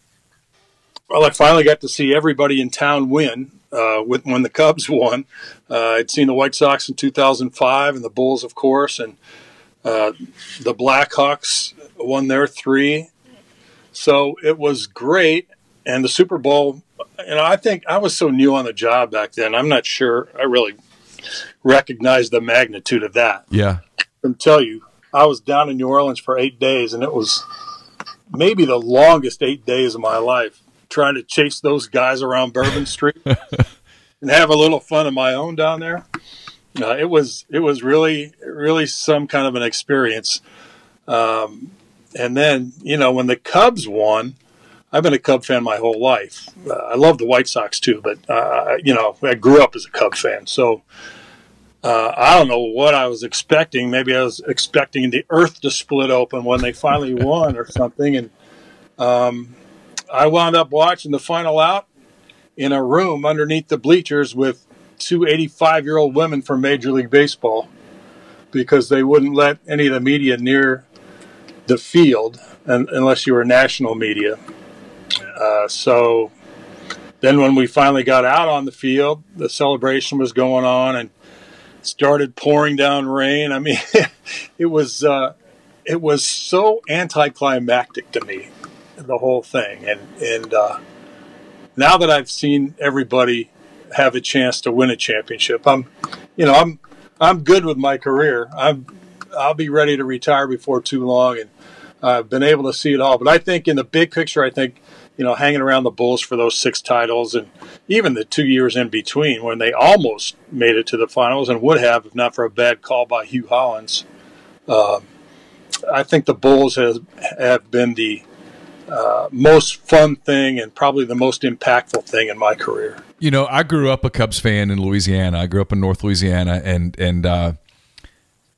Well, I finally got to see everybody in town win. Uh, with when the Cubs won, uh, I'd seen the White Sox in 2005 and the Bulls, of course, and uh, the Blackhawks won their three. So it was great. And the Super Bowl, you know, I think I was so new on the job back then. I'm not sure I really recognized the magnitude of that. Yeah. I can tell you, I was down in New Orleans for eight days, and it was maybe the longest eight days of my life trying to chase those guys around Bourbon Street and have a little fun of my own down there. Uh, it was it was really really some kind of an experience. Um, and then, you know, when the Cubs won, I've been a Cub fan my whole life. Uh, I love the White Sox too, but uh, you know, I grew up as a Cub fan, so uh, I don't know what I was expecting. Maybe I was expecting the earth to split open when they finally won or something, and um, I wound up watching the final out in a room underneath the bleachers with two 85 year old women from Major League Baseball because they wouldn't let any of the media near the field unless you were national media. Uh, so then when we finally got out on the field, the celebration was going on and started pouring down rain. I mean, it was uh, it was so anticlimactic to me, the whole thing. And and uh, now that I've seen everybody have a chance to win a championship, I'm, you know, I'm I'm good with my career. I'm I'll be ready to retire before too long, and I've been able to see it all. But I think in the big picture, I think you know hanging around the Bulls for those six titles, and even the two years in between when they almost made it to the finals and would have if not for a bad call by Hue Hollins. Uh, I think the Bulls have have been the uh, most fun thing and probably the most impactful thing in my career. You know, I grew up a Cubs fan in Louisiana. I grew up in North Louisiana, and and uh,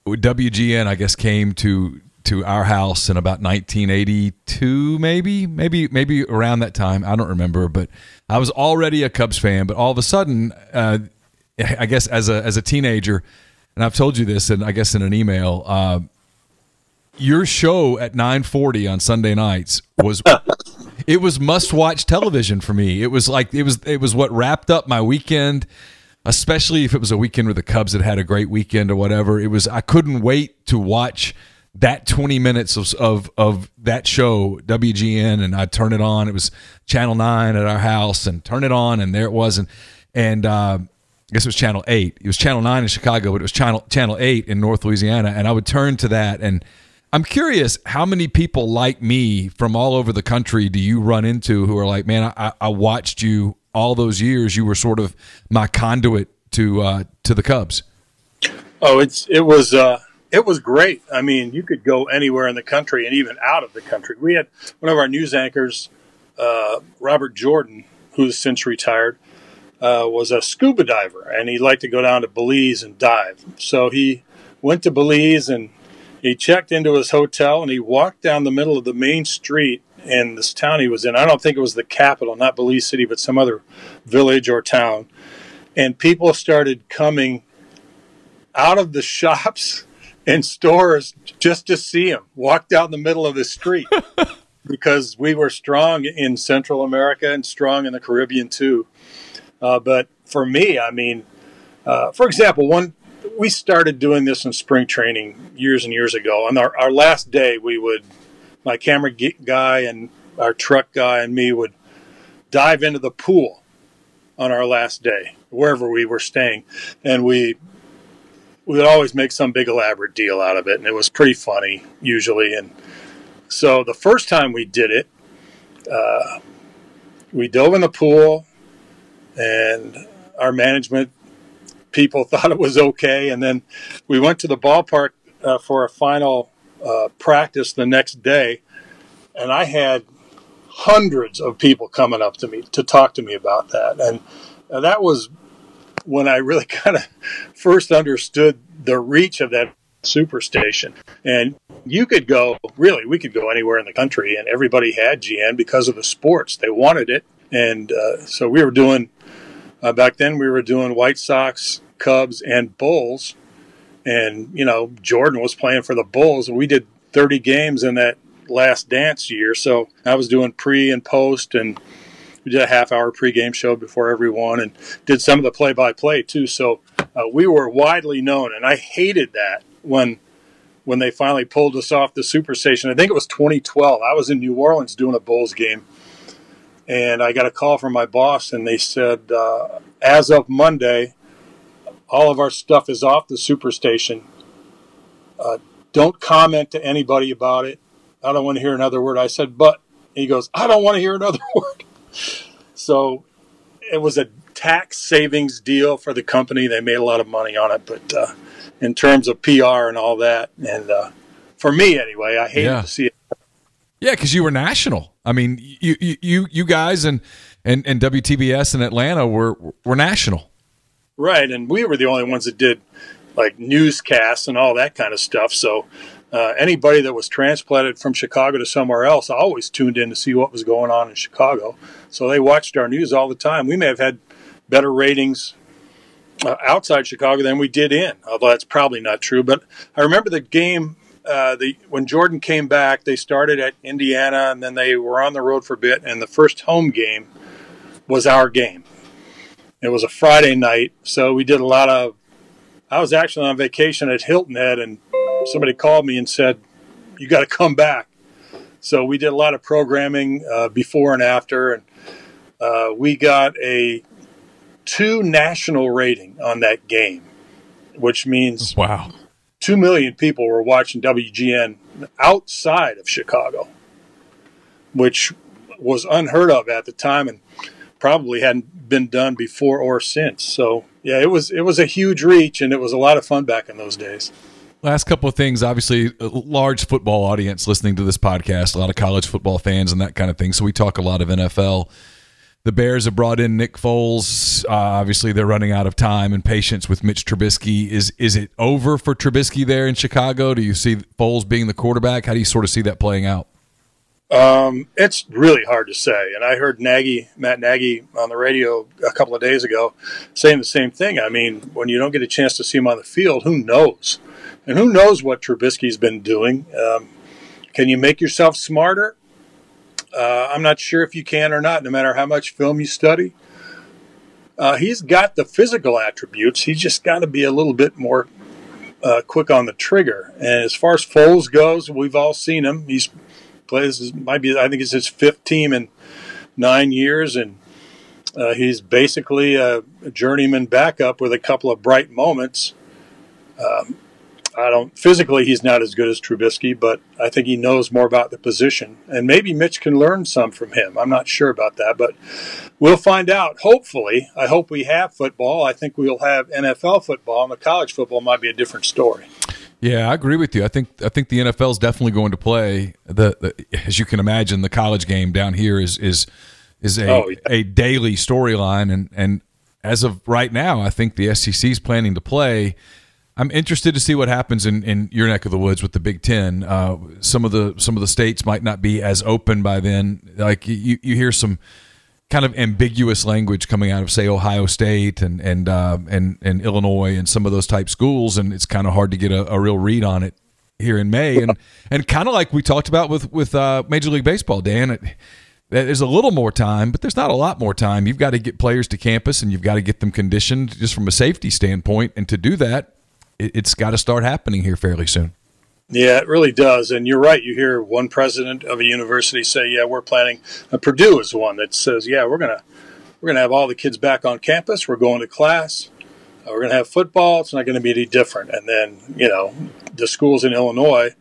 WGN, I guess, came to to our house in about 1982, maybe, maybe, maybe around that time. I don't remember, but I was already a Cubs fan. But all of a sudden, uh, I guess as a as a teenager, and I've told you this, and I guess in an email, uh, your show at 9:40 on Sunday nights was it was must watch television for me. It was like it was it was what wrapped up my weekend especially if it was a weekend where the Cubs had had a great weekend or whatever. It was I couldn't wait to watch that 20 minutes of, of, of that show WGN and I'd turn it on. It was channel nine at our house and turn it on. And there it was. And, and, uh, I guess it was channel eight. It was channel nine in Chicago, but it was channel, channel eight in North Louisiana. And I would turn to that. And I'm curious how many people like me from all over the country do you run into who are like, man, I, I watched you all those years. You were sort of my conduit to, uh, to the Cubs. Oh, it's, it was, uh, it was great. I mean, you could go anywhere in the country and even out of the country. We had one of our news anchors, uh, Robert Jordan, who's since retired. uh, was a scuba diver, and he liked to go down to Belize and dive. So he went to Belize and he checked into his hotel and he walked down the middle of the main street in this town he was in. I don't think it was the capital, not Belize City, but some other village or town. And people started coming out of the shops and stores just to see him walk down the middle of the street because we were strong in Central America and strong in the Caribbean too. Uh, but for me, I mean, uh, for example, one we started doing this in spring training years and years ago. On our, our last day, we would my camera guy and our truck guy and me would dive into the pool on our last day, wherever we were staying, and we we would always make some big elaborate deal out of it, and it was pretty funny usually. And so the first time we did it, uh, we dove in the pool and our management people thought it was okay. And then we went to the ballpark uh, for a final uh, practice the next day, and I had hundreds of people coming up to me to talk to me about that. And uh, that was when I really kind of first understood the reach of that superstation. And you could go, really, we could go anywhere in the country, and everybody had GN because of the sports. They wanted it. And uh, so we were doing uh, back then, we were doing White Sox, Cubs, and Bulls. And, you know, Jordan was playing for the Bulls, we did 30 games in that last dance year. So I was doing pre and post, and we did a half hour pregame show before everyone and did some of the play by play too. So uh, we were widely known, and I hated that when when they finally pulled us off the superstation. I think it was 2012. I was in New Orleans doing a Bulls game, and I got a call from my boss, and they said, uh, as of Monday, all of our stuff is off the superstation. Uh, don't comment to anybody about it. I don't want to hear another word. I said, but he goes, I don't want to hear another word. So it was a tax savings deal for the company. They made a lot of money on it, but uh, in terms of PR and all that, and uh, for me anyway, I hated Yeah. to see it. Yeah, because you were national. I mean, you you you, you guys and, and and WTBS in Atlanta were were national. Right, and we were the only ones that did like newscasts and all that kind of stuff. So uh, anybody that was transplanted from Chicago to somewhere else always tuned in to see what was going on in Chicago. So they watched our news all the time. We may have had better ratings uh, outside Chicago than we did in, although that's probably not true. But I remember the game. Uh, the when Jordan came back, they started at Indiana, and then they were on the road for a bit. And the first home game was our game. It was a Friday night, so we did a lot of. I was actually on vacation at Hilton Head, and somebody called me and said, "You got to come back." So we did a lot of programming uh, before and after, and uh, we got a two national rating on that game, which means Wow. two million people were watching WGN outside of Chicago, which was unheard of at the time and probably hadn't been done before or since. So yeah, it was it was a huge reach and it was a lot of fun back in those days. Last couple of things. Obviously, a large football audience listening to this podcast. A lot of college football fans and that kind of thing. So we talk a lot of NFL. The Bears have brought in Nick Foles. Uh, obviously, they're running out of time and patience with Mitch Trubisky. Is is it over for Trubisky there in Chicago? Do you see Foles being the quarterback? How do you sort of see that playing out? Um, it's really hard to say. And I heard Nagy, Matt Nagy, on the radio a couple of days ago saying the same thing. I mean, when you don't get a chance to see him on the field, who knows? And who knows what Trubisky's been doing? Um, can you make yourself smarter? Uh, I'm not sure if you can or not, no matter how much film you study. Uh, he's got the physical attributes. He's just got to be a little bit more uh, quick on the trigger. And as far as Foles goes, we've all seen him. He's plays might be I think it's his fifth team in nine years, and uh, he's basically a, a journeyman backup with a couple of bright moments. Um, I don't physically he's not as good as Trubisky, but I think he knows more about the position, and maybe Mitch can learn some from him. I'm not sure about that, but we'll find out. Hopefully, I hope we have football. I think we'll have NFL football, and the college football might be a different story. Yeah, I agree with you. I think I think the NFL is definitely going to play the, the as you can imagine the college game down here is is is a Oh, yeah. a daily storyline and and as of right now, I think the SEC is planning to play. I'm interested to see what happens in, in your neck of the woods with the Big Ten. Uh, some of the some of the states might not be as open by then. Like you, you hear some kind of ambiguous language coming out of say Ohio State and and uh, and and Illinois and some of those type schools, and it's kind of hard to get a, a real read on it here in May. And and kind of like we talked about with with uh, Major League Baseball, Dan. It, there's a little more time, but there's not a lot more time. You've got to get players to campus and you've got to get them conditioned just from a safety standpoint. And to do that, it, has got to start happening here fairly soon. Yeah, it really does. And you're right. You hear one president of a university say, "Yeah, we're planning." Uh, Purdue is one that says, "Yeah, we're gonna we're gonna have all the kids back on campus. We're going to class. Uh, we're gonna have football. It's not going to be any different." And then you know, the schools in Illinois,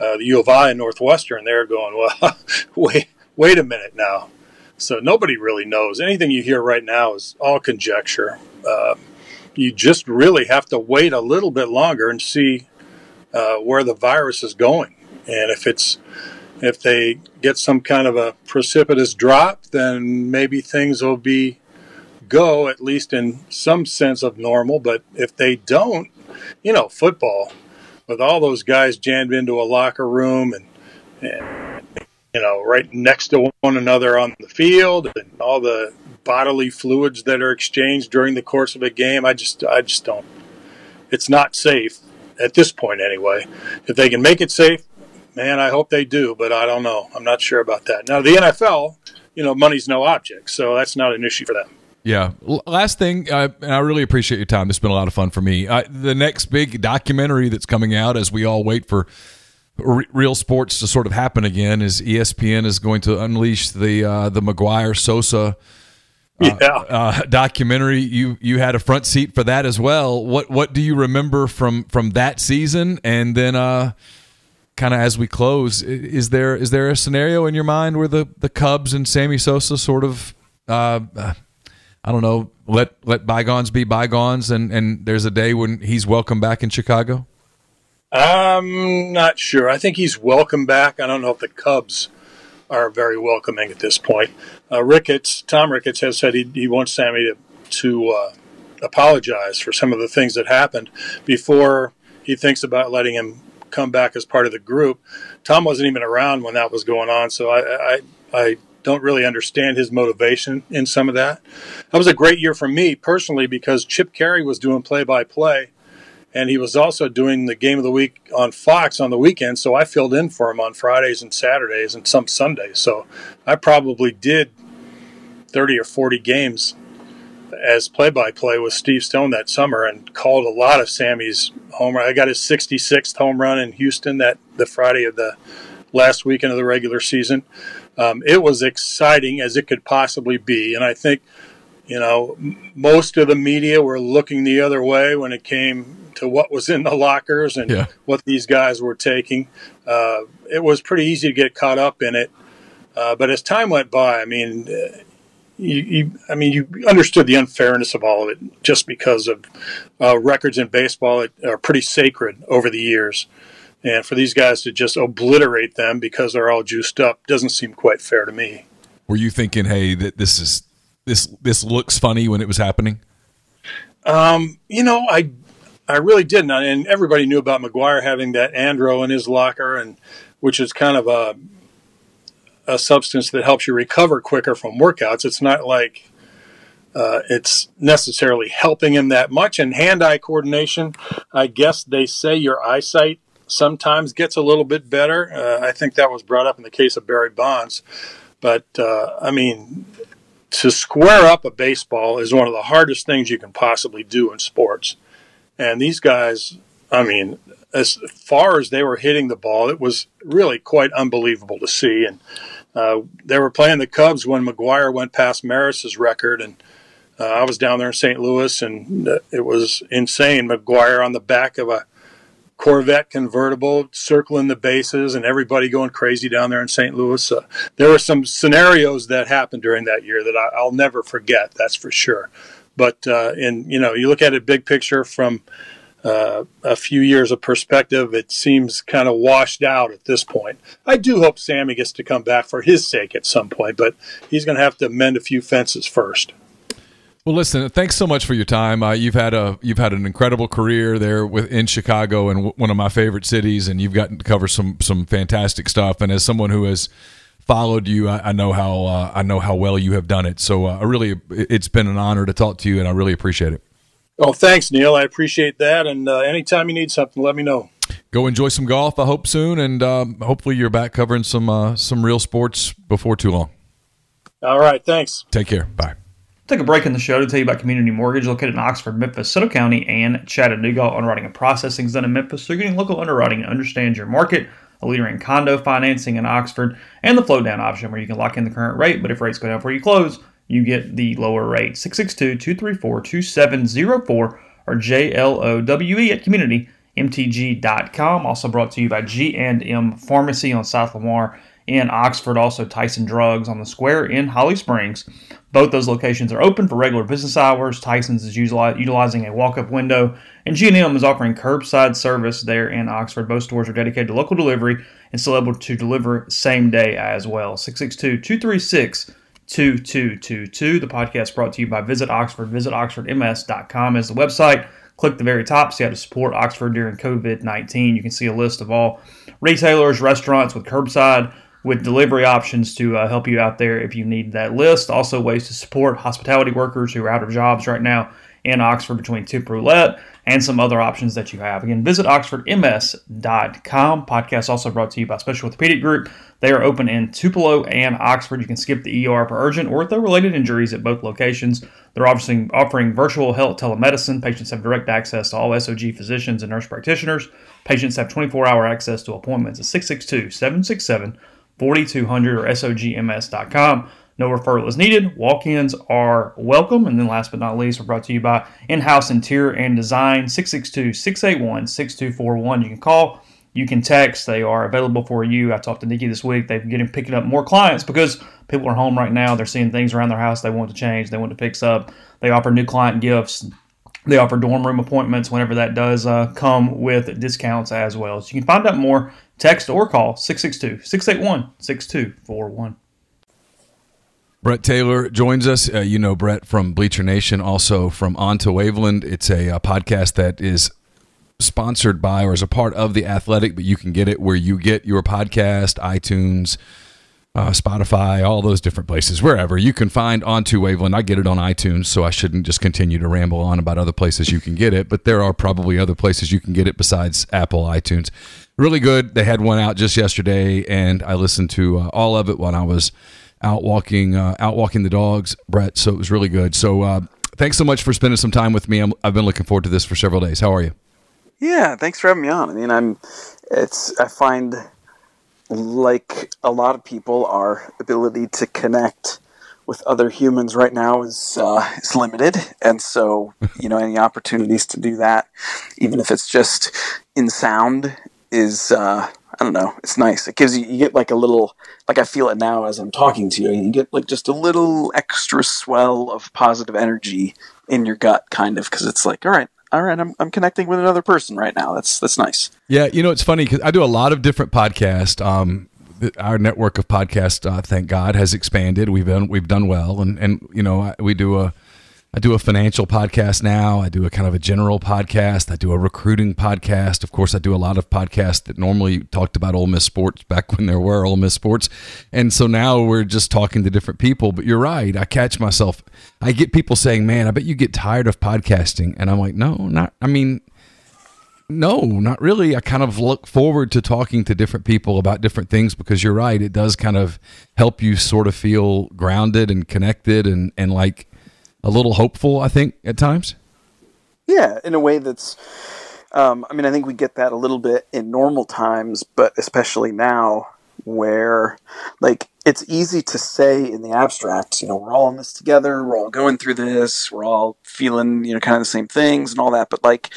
uh, the U of I and Northwestern, they're going, "Well, wait, wait a minute now." So nobody really knows. Anything you hear right now is all conjecture. Uh, you just really have to wait a little bit longer and see uh, where the virus is going. And if it's if they get some kind of a precipitous drop, then maybe things will be go at least in some sense of normal. But if they don't, you know, football with all those guys jammed into a locker room and, and you know right next to one another on the field and all the bodily fluids that are exchanged during the course of a game, I just I just don't. It's not safe at this point anyway. If they can make it safe, man, I hope they do, but I don't know. I'm not sure about that. Now, the NFL, you know, money's no object, so that's not an issue for them. Yeah. Last thing, uh, and I really appreciate your time. It's been a lot of fun for me. Uh, the next big documentary that's coming out as we all wait for real sports to sort of happen again is ESPN is going to unleash the uh, the McGwire Sosa uh, yeah. Uh, documentary. You you had a front seat for that as well. What what do you remember from from that season? And then, uh, kind of as we close, is there is there a scenario in your mind where the the Cubs and Sammy Sosa sort of, uh, I don't know, let let bygones be bygones, and and there's a day when he's welcome back in Chicago? I'm not sure. I think he's welcome back. I don't know if the Cubs are very welcoming at this point. Uh, Ricketts, Tom Ricketts, has said he, he wants Sammy to, to uh, apologize for some of the things that happened before he thinks about letting him come back as part of the group. Tom wasn't even around when that was going on, so I, I, I don't really understand his motivation in some of that. That was a great year for me personally because Chip Caray was doing play by play and he was also doing the game of the week on Fox on the weekend. So I filled in for him on Fridays and Saturdays and some Sundays. So I probably did 30 or 40 games as play-by-play with Steve Stone that summer and called a lot of Sammy's home run. I got his 66th home run in Houston that the Friday of the last weekend of the regular season. Um, it was exciting as it could possibly be, and I think you know most of the media were looking the other way when it came to what was in the lockers and yeah. what these guys were taking. Uh, it was pretty easy to get caught up in it. Uh, but as time went by, I mean, uh, you, you, I mean, you understood the unfairness of all of it just because of uh, records in baseball are pretty sacred over the years. And for these guys to just obliterate them because they're all juiced up doesn't seem quite fair to me. Were you thinking, hey, that this is this this looks funny when it was happening? Um, you know, I I really didn't, and everybody knew about McGwire having that andro in his locker, and which is kind of a a substance that helps you recover quicker from workouts. It's not like uh, it's necessarily helping him that much. And hand-eye coordination, I guess they say your eyesight sometimes gets a little bit better. Uh, I think that was brought up in the case of Barry Bonds, but uh, I mean. To square up a baseball is one of the hardest things you can possibly do in sports. And these guys, I mean, as far as they were hitting the ball, it was really quite unbelievable to see. And uh, they were playing the Cubs when McGwire went past Maris's record, and uh, I was down there in St. Louis, and uh, it was insane. McGwire on the back of a Corvette convertible, circling the bases, and everybody going crazy down there in St. Louis. Uh, there were some scenarios that happened during that year that I, will never forget. That's for sure. But uh, in you know, you look at it big picture from uh, a few years of perspective, it seems kind of washed out at this point. I do hope Sammy gets to come back for his sake at some point, but he's going to have to mend a few fences first. Well, listen. Thanks so much for your time. Uh, you've had a you've had an incredible career there with, in Chicago and w- one of my favorite cities, and you've gotten to cover some some fantastic stuff. And as someone who has followed you, I, I know how uh, I know how well you have done it. So uh, I really, it's been an honor to talk to you, and I really appreciate it. Oh, thanks, Neal. I appreciate that. And uh, anytime you need something, let me know. Go enjoy some golf. I hope soon, and um, hopefully you're back covering some uh, some real sports before too long. All right. Thanks. Take care. Bye. Take a break in the show to tell you about Community Mortgage, located in Oxford, Memphis, Soto County, and Chattanooga. Underwriting and processing is done in Memphis, so you're getting local underwriting and understand your market. A leader in condo financing in Oxford, and the float down option where you can lock in the current rate, but if rates go down before you close, you get the lower rate. 662 234 2704 or JLOWE at communitymtg.com. Also brought to you by G&M Pharmacy on South Lamar in Oxford, also Tyson Drugs on the Square in Holly Springs. Both those locations are open for regular business hours. Tyson's is utilizing a walk-up window, and G&M is offering curbside service there in Oxford. Both stores are dedicated to local delivery and still able to deliver same day as well. 662-236 2222. The podcast brought to you by Visit Oxford. Visit oxfordms.com is the website. Click the very top, see how to support Oxford during COVID 19. You can see a list of all retailers, restaurants with curbside with delivery options to uh, help you out there if you need that list. Also, ways to support hospitality workers who are out of jobs right now in Oxford between tip roulette and some other options that you have. Again, visit oxfordms.com. Podcast also brought to you by Special Orthopedic Group. They are open in Tupelo and Oxford. You can skip the ER for urgent ortho-related injuries at both locations. They're offering, offering virtual health telemedicine. Patients have direct access to all SOG physicians and nurse practitioners. Patients have 24-hour access to appointments at 662 767 4200 or SOGMS.com. No referral is needed. Walk ins are welcome. And then, last but not least, we're brought to you by In House Interior and Design 662 681 6241. You can call, you can text. They are available for you. I talked to Nikki this week. They're getting picking up more clients because people are home right now. They're seeing things around their house they want to change, they want to fix up. They offer new client gifts. They offer dorm room appointments whenever that does uh, come with discounts as well. So you can find out more, text or call 662 681 6241. Brett Taylor joins us. Uh, you know Brett from Bleacher Nation, also from Onto Waveland. It's a, a, podcast that is sponsored by or is a part of the Athletic, but you can get it where you get your podcast, iTunes, uh, Spotify, all those different places, wherever you can find Onto Waveland. I get it on iTunes, so I shouldn't just continue to ramble on about other places you can get it, but there are probably other places you can get it besides Apple iTunes. Really good. They had one out just yesterday, and I listened to uh, all of it when I was out walking uh, out walking the dogs, Brett. So it was really good. So uh, thanks so much for spending some time with me. i have been looking forward to this for several days. How are you? Yeah, thanks for having me on. I mean, I'm. It's I find like a lot of people, our ability to connect with other humans right now is uh, is limited, and so you know any opportunities to do that, even if it's just in sound, is uh, I don't know. It's nice. It gives you you get like a little like I feel it now as I'm talking to you. You get like just a little extra swell of positive energy in your gut, kind of, because it's like, all right, all right, I'm I'm connecting with another person right now. That's that's nice. Yeah, you know, it's funny because I do a lot of different podcasts. Um, our network of podcasts, uh, thank God, has expanded. We've done we've done well, and and you know, we do a I do a financial podcast now. I do a kind of a general podcast. I do a recruiting podcast. Of course, I do a lot of podcasts that normally talked about Ole Miss sports back when there were Ole Miss sports. And so now we're just talking to different people. But you're right. I catch myself. I get people saying, man, I bet you get tired of podcasting. And I'm like, no, not, I mean, no, not really. I kind of look forward to talking to different people about different things because you're right. It does kind of help you sort of feel grounded and connected and, and like, a little hopeful, I think, at times. Yeah, in a way that's. Um, I mean, I think we get that a little bit in normal times, but especially now, where like it's easy to say in the abstract, you know, we're all in this together, we're all going through this, we're all feeling, you know, kind of the same things and all that, but like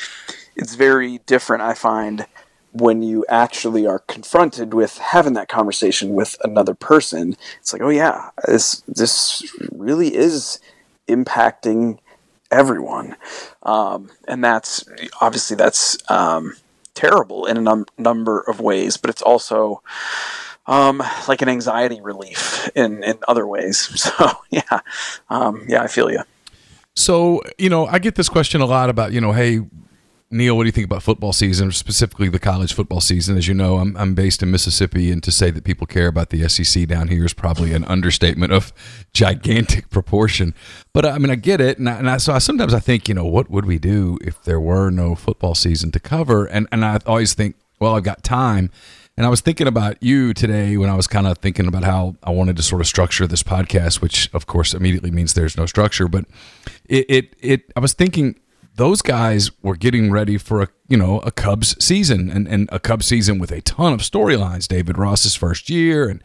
it's very different, I find, when you actually are confronted with having that conversation with another person. It's like, oh yeah, this this really is impacting everyone. Um, and that's obviously that's um, terrible in a num- number of ways, but it's also um, like an anxiety relief in, in other ways. So yeah, um, yeah, I feel you. So, you know, I get this question a lot about, you know, hey, Neal, what do you think about football season, specifically the college football season? As you know, I'm, I'm based in Mississippi, and to say that people care about the SEC down here is probably an understatement of gigantic proportion. But uh, I mean, I get it, and, I, and I, so I, sometimes I think, you know, what would we do if there were no football season to cover? And and I always think, well, I've got time. And I was thinking about you today when I was kind of thinking about how I wanted to sort of structure this podcast, which of course immediately means there's no structure. But it, it, it I was thinking those guys were getting ready for a you know a Cubs season and, and a Cubs season with a ton of storylines. David Ross's first year and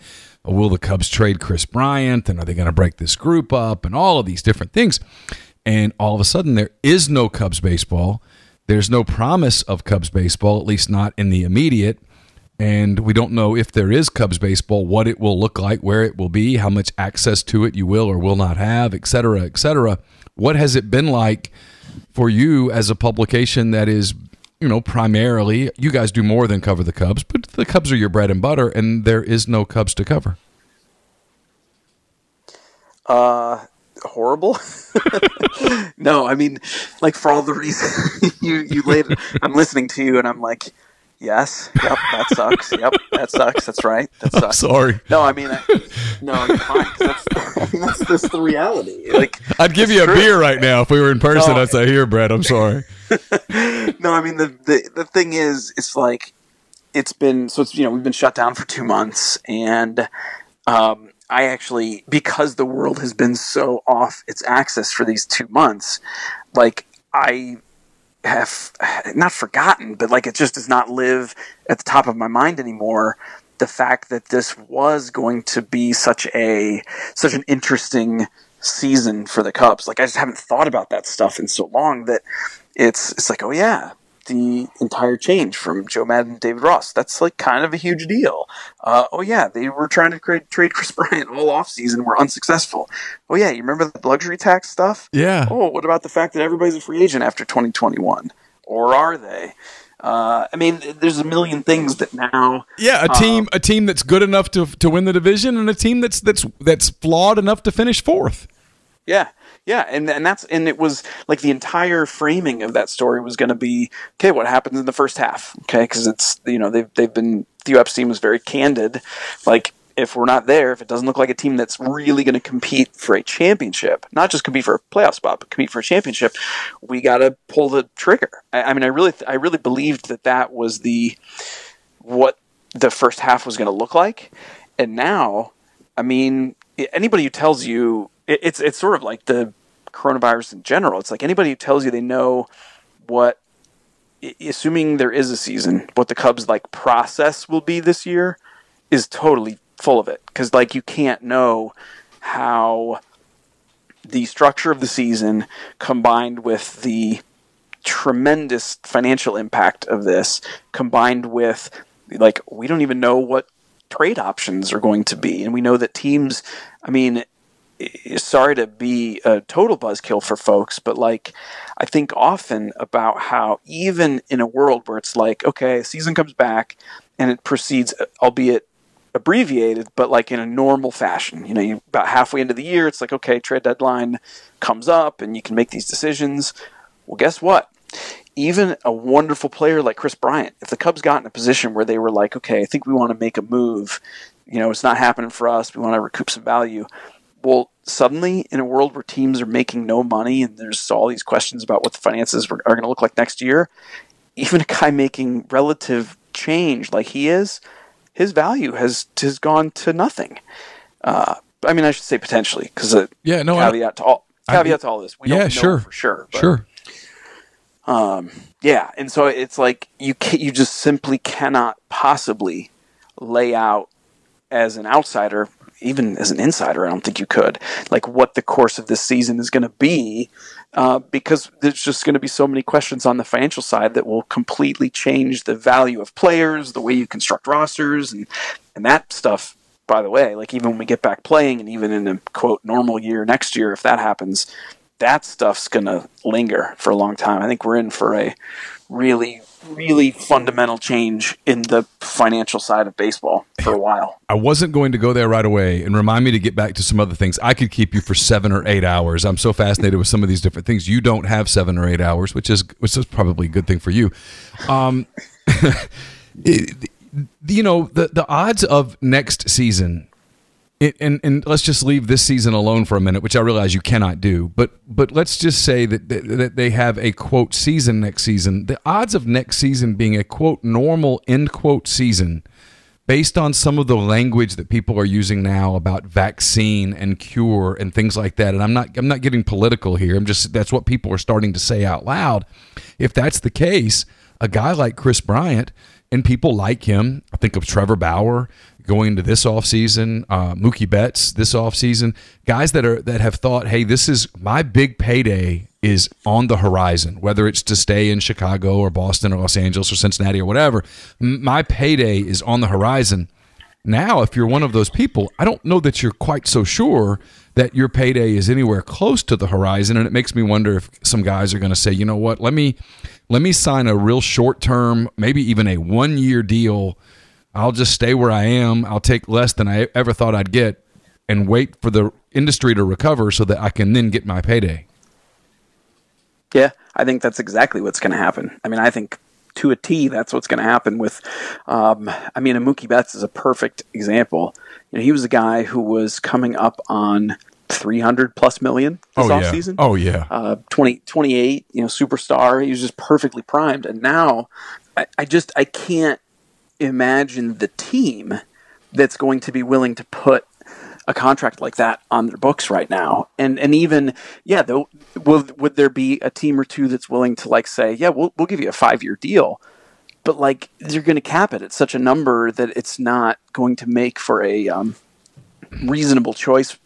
uh, will the Cubs trade Kris Bryant and are they going to break this group up and all of these different things. And all of a sudden there is no Cubs baseball. There's no promise of Cubs baseball, at least not in the immediate. And we don't know if there is Cubs baseball, what it will look like, where it will be, how much access to it you will or will not have, et cetera, et cetera. What has it been like? For you as a publication that is you know, primarily, you guys do more than cover the Cubs, but the Cubs are your bread and butter, and there is no Cubs to cover. Uh, horrible. no, I mean, like for all the reasons you you laid. I'm listening to you, and I'm like, Yes. Yep. That sucks. yep. That sucks. That's right. That sucks. I'm sorry. No, I mean, I, no, you're fine. That's, I mean, that's, that's the reality. Like, I'd give you a true. beer right now if we were in person. No, I'd say, "Here, Brett. I'm sorry." no, I mean the, the the thing is, it's like it's been so it's you know we've been shut down for two months, and um, I actually because the world has been so off its axis for these two months, like I have not forgotten, but like it just does not live at the top of my mind anymore. The fact that this was going to be such a such an interesting season for the Cubs, like I just haven't thought about that stuff in so long that it's it's like oh yeah, the entire change from Joe Maddon to David Ross. That's like kind of a huge deal. Uh, oh yeah, they were trying to create, trade Kris Bryant all off season, were unsuccessful. Oh yeah, you remember the luxury tax stuff? Yeah. Oh, what about the fact that everybody's a free agent after 2021? Or are they? Uh, I mean, there's a million things that now. Yeah, a team, uh, a team that's good enough to to win the division, and a team that's that's that's flawed enough to finish fourth. Yeah, yeah, and and that's and it was like the entire framing of that story was going to be okay. What happens in the first half? Okay, because it's you know they've they've been the UF team was very candid. Like if we're not there, if it doesn't look like a team that's really going to compete for a championship, not just compete for a playoff spot, but compete for a championship, we got to pull the trigger. I, I mean, I really I really believed that that was the what the first half was going to look like, and now, I mean, anybody who tells you it's it's sort of like the coronavirus in general. It's like anybody who tells you they know what, assuming there is a season, what the Cubs like process will be this year is totally full of it. Because like you can't know how the structure of the season combined with the tremendous financial impact of this combined with like we don't even know what trade options are going to be. And we know that teams i mean sorry to be a total buzzkill for folks, but like I think often about how even in a world where it's like, okay, season comes back and it proceeds, albeit abbreviated, but like in a normal fashion. You know, you about halfway into the year, it's like, okay, trade deadline comes up and you can make these decisions. Well, guess what? Even a wonderful player like Kris Bryant, if the Cubs got in a position where they were like, okay, I think we want to make a move, you know, it's not happening for us, we want to recoup some value well, suddenly in a world where teams are making no money and there's all these questions about what the finances are going to look like next year, even a guy making relative change like he is, his value has has gone to nothing. Uh, I mean, I should say potentially because yeah, no caveat I, to all caveat I, to all this. We yeah, don't sure, for sure, but, sure. Um, yeah, and so it's like you you just simply cannot possibly lay out as an outsider even as an insider, I don't think you could. Like what the course of this season is going to be, uh, because there's just going to be so many questions on the financial side that will completely change the value of players, the way you construct rosters, and and that stuff. By the way, like even when we get back playing, and even in a quote normal year next year, if that happens, that stuff's going to linger for a long time. I think we're in for a really, really fundamental change in the financial side of baseball for a while. I wasn't going to go there right away and remind me to get back to some other things. I could keep you for seven or eight hours. I'm so fascinated with some of these different things. You don't have seven or eight hours, which is which is probably a good thing for you. Um, it, you know the the odds of next season it, and and let's just leave this season alone for a minute, which I realize you cannot do. But but let's just say that that they have a quote season next season. The odds of next season being a quote normal end quote season, based on some of the language that people are using now about vaccine and cure and things like that. And I'm not I'm not getting political here. I'm just that's what people are starting to say out loud. If that's the case, a guy like Kris Bryant and people like him. I think of Trevor Bauer going into this offseason, uh, Mookie Betts this offseason, guys that are that have thought, hey, this is my big payday is on the horizon, whether it's to stay in Chicago or Boston or Los Angeles or Cincinnati or whatever. My payday is on the horizon. Now, if you're one of those people, I don't know that you're quite so sure that your payday is anywhere close to the horizon, and it makes me wonder if some guys are going to say, you know what, let me let me sign a real short term, maybe even a one year deal I'll just stay where I am. I'll take less than I ever thought I'd get and wait for the industry to recover so that I can then get my payday. Yeah, I think that's exactly what's going to happen. I mean, I think to a T, that's what's going to happen with. Um, I mean, Mookie Betts is a perfect example. You know, he was a guy who was coming up on 300 plus million this oh, offseason. Yeah. Oh, yeah. Uh, 20, 28, you know, superstar. He was just perfectly primed. And now I, I just, I can't imagine the team that's going to be willing to put a contract like that on their books right now. And and even yeah, though will would there be a team or two that's willing to like say, yeah, we'll we'll give you a 5-year deal. But like you're going to cap it at such a number that it's not going to make for a um, reasonable choice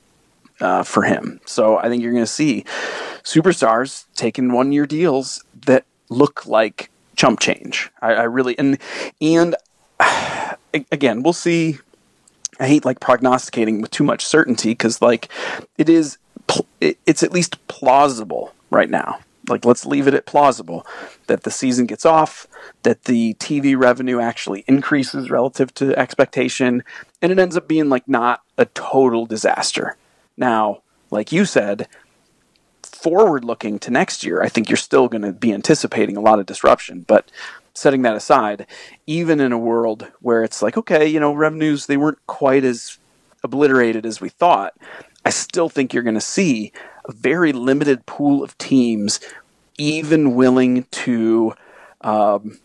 uh, for him. So I think you're going to see superstars taking one year deals that look like chump change. I, I really and and again, we'll see. I hate like prognosticating with too much certainty because like it is, it's at least plausible right now. Like let's leave it at plausible that the season gets off, that the TV revenue actually increases relative to expectation, and it ends up being like not a total disaster. Now, like you said, forward looking to next year, I think you're still going to be anticipating a lot of disruption, but setting that aside, even in a world where it's like, okay, you know, revenues, they weren't quite as obliterated as we thought, I still think you're going to see a very limited pool of teams even willing to, um,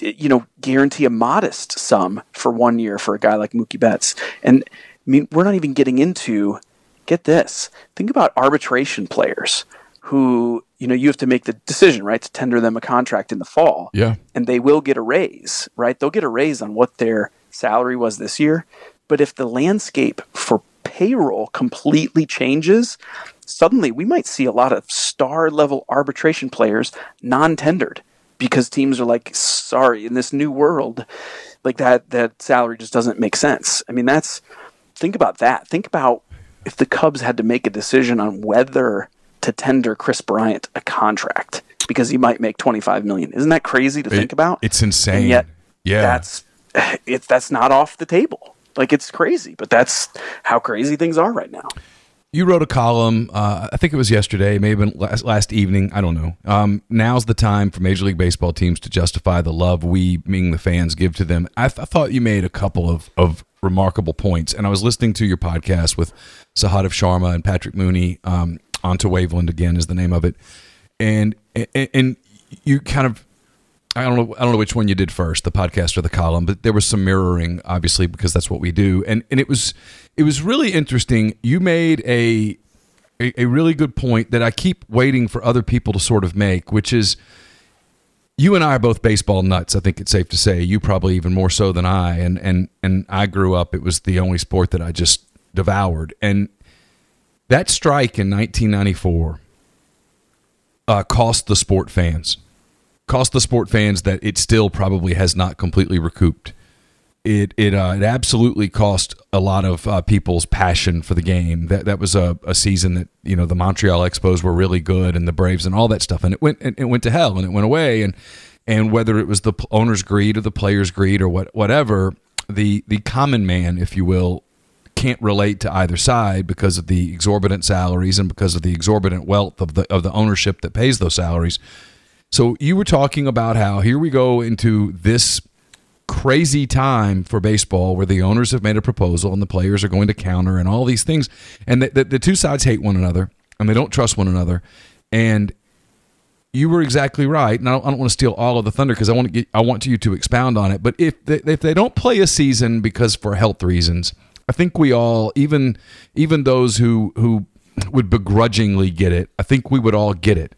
you know, guarantee a modest sum for one year for a guy like Mookie Betts. And I mean, we're not even getting into, get this, think about arbitration players who you know you have to make the decision right to tender them a contract in the fall. Yeah. And they will get a raise right? They'll get a raise on what their salary was this year. But if the landscape for payroll completely changes suddenly we might see a lot of star level arbitration players non-tendered because teams are like sorry in this new world like that that salary just doesn't make sense. I mean that's think about that. Think about if the cubs had to make a decision on whether to tender Kris Bryant a contract because he might make 25 million. Isn't that crazy to it, think about? It's insane. And yet, yeah. That's it's that's not off the table. Like it's crazy, but that's how crazy things are right now. You wrote a column, uh, I think it was yesterday, maybe last, last evening. I don't know. Um, now's the time for Major League Baseball teams to justify the love we, being the fans, give to them. I, th- I thought you made a couple of, of remarkable points, and I was listening to your podcast with Sahadev Sharma and Patrick Mooney. Um, onto Waveland again is the name of it, and and, and you kind of I don't know I don't know which one you did first, the podcast or the column, but there was some mirroring, obviously, because that's what we do, and and it was it was really interesting. You made a a, a really good point that I keep waiting for other people to sort of make, which is you and I are both baseball nuts. I think it's safe to say. You probably even more so than I. And and and I grew up. It was the only sport that I just devoured. And that strike in 1994 uh, cost the sport fans, cost the sport fans that it still probably has not completely recouped. it it uh, it absolutely cost a lot of uh, people's passion for the game. That that was a, a season that you know the Montreal Expos were really good and the Braves and all that stuff, and it went it went to hell and it went away. And and whether it was the owner's greed or the player's greed or what whatever, the the common man, if you will, can't relate to either side because of the exorbitant salaries and because of the exorbitant wealth of the of the ownership that pays those salaries. So you were talking about how here we go into this crazy time for baseball where the owners have made a proposal and the players are going to counter and all these things. And the, the, the two sides hate one another and they don't trust one another. And you were exactly right. And I don't, I don't want to steal all of the thunder because I want to get I want you to expound on it. But if they, if they don't play a season because for health reasons I think we all even even those who who would begrudgingly get it I think we would all get it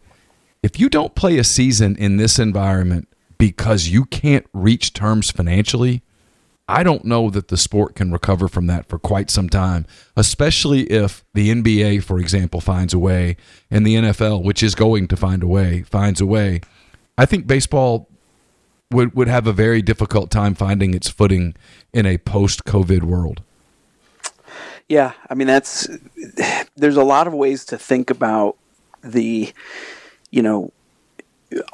if you don't play a season in this environment because you can't reach terms financially, I don't know that the sport can recover from that for quite some time, especially if the NBA, for example, finds a way and the NFL, which is going to find a way, finds a way. I think baseball would, would have a very difficult time finding its footing in a post COVID world. Yeah, I mean that's there's a lot of ways to think about the you know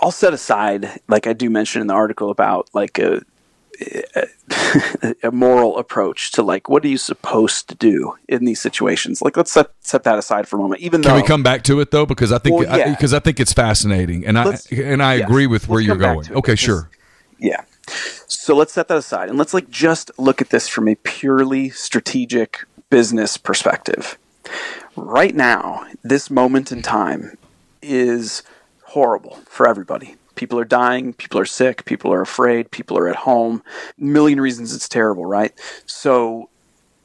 I'll set aside, like I do mention in the article about like a, a, a, moral approach to like what are you supposed to do in these situations? Like let's set set that aside for a moment. Even can we come back to it though? Because I think because well, yeah. I, I, think it's fascinating, and let's, I and I yes, agree with where you're going. Okay, sure. Yeah. So let's set that aside and let's like just look at this from a purely strategic business perspective. Right now, this moment in time is horrible for everybody. People are dying, people are sick, people are afraid, people are at home. A million reasons it's terrible, right? So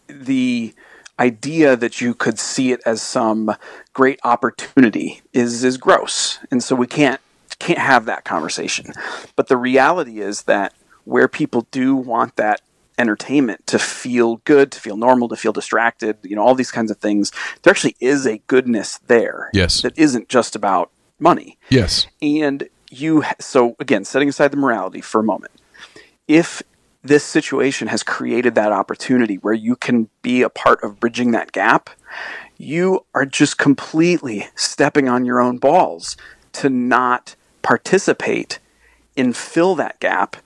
the idea that you could see it as some great opportunity is is gross. And so we can't can't have that conversation. But the reality is that where people do want that entertainment to feel good, to feel normal, to feel distracted, you know, all these kinds of things, there actually is a goodness there. Yes. That isn't just about money. Yes. And you, so again, setting aside the morality for a moment, if this situation has created that opportunity where you can be a part of bridging that gap, you are just completely stepping on your own balls to not participate in fill that gap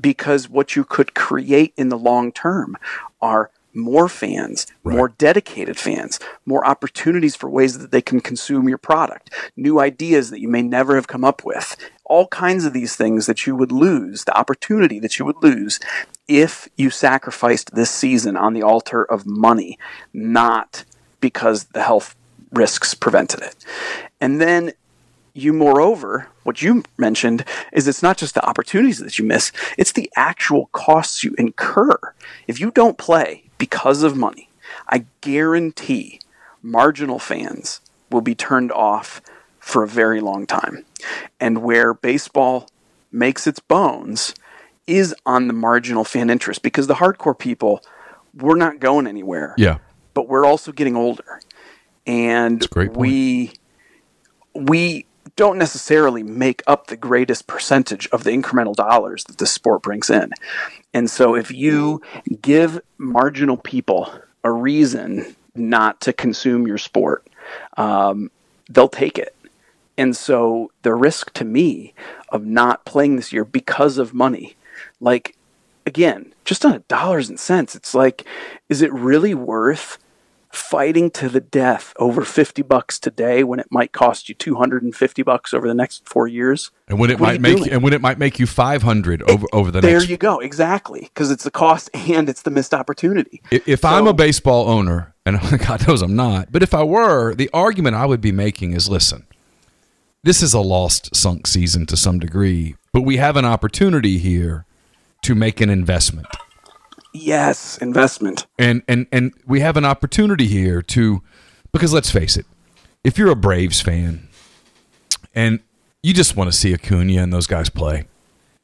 because what you could create in the long term are more fans, right. more dedicated fans, more opportunities for ways that they can consume your product, new ideas that you may never have come up with, all kinds of these things that you would lose, the opportunity that you would lose if you sacrificed this season on the altar of money, not because the health risks prevented it. And then you moreover what you mentioned is it's not just the opportunities that you miss it's the actual costs you incur if you don't play because of money, I guarantee marginal fans will be turned off for a very long time. And where baseball makes its bones is on the marginal fan interest because the hardcore people, we're not going anywhere. Yeah. But we're also getting older. And we we don't necessarily make up the greatest percentage of the incremental dollars that the sport brings in. And so if you give marginal people a reason not to consume your sport, um, they'll take it. And so the risk to me of not playing this year because of money, like again, just on dollars and cents, it's like, is it really worth fighting to the death over 50 bucks today when it might cost you 250 bucks over the next 4 years? And when it might make doing? and when it might make you 500 over over the there next There you go. Exactly. Because it's the cost and it's the missed opportunity. If, if so, I'm a baseball owner and oh God knows I'm not but if I were the argument I would be making is listen this is a lost sunk season to some degree but we have an opportunity here to make an investment Yes, investment. And and and we have an opportunity here to because let's face it, if you're a Braves fan and you just want to see Acuna and those guys play.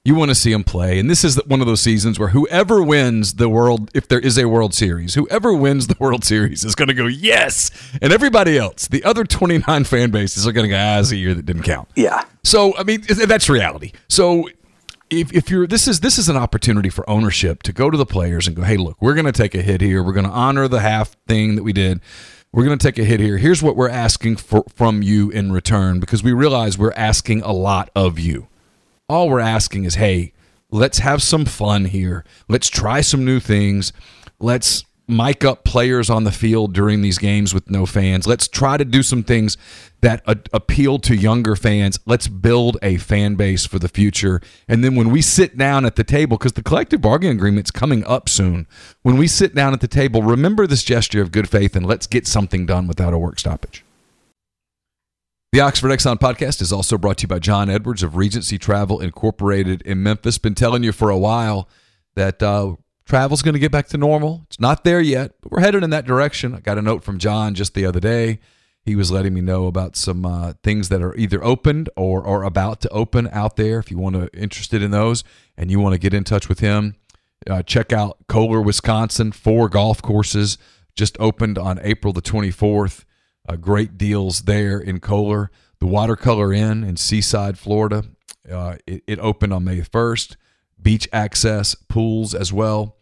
You want to see them play. And this is one of those seasons where whoever wins the world, if there is a World Series, whoever wins the World Series is going to go, yes. And everybody else, the other 29 fan bases are going to go, ah, it's a year that didn't count. Yeah. So, I mean, that's reality. So if, if you're this is this is an opportunity for ownership to go to the players and go, hey, look, we're going to take a hit here. We're going to honor the half thing that we did. We're going to take a hit here. Here's what we're asking for from you in return because we realize we're asking a lot of you. All we're asking is, hey, let's have some fun here. Let's try some new things. Let's mic up players on the field during these games with no fans. Let's try to do some things that a- appeal to younger fans. Let's build a fan base for the future. And then when we sit down at the table, because the collective bargaining agreement's coming up soon, when we sit down at the table, remember this gesture of good faith and let's get something done without a work stoppage. The Oxford Exxon podcast is also brought to you by John Edwards of Regency Travel Incorporated in Memphis. Been telling you for a while that uh, travel's going to get back to normal. It's not there yet, but we're headed in that direction. I got a note from John just the other day. He was letting me know about some uh, things that are either opened or, are about to open out there. If you want to interested in those and you want to get in touch with him, uh, check out Kohler, Wisconsin. Four golf courses just opened on April the 24th. Uh, great deals there in Kohler. The Watercolor Inn in Seaside, Florida. Uh, it, it opened on May 1st. Beach access, pools as well.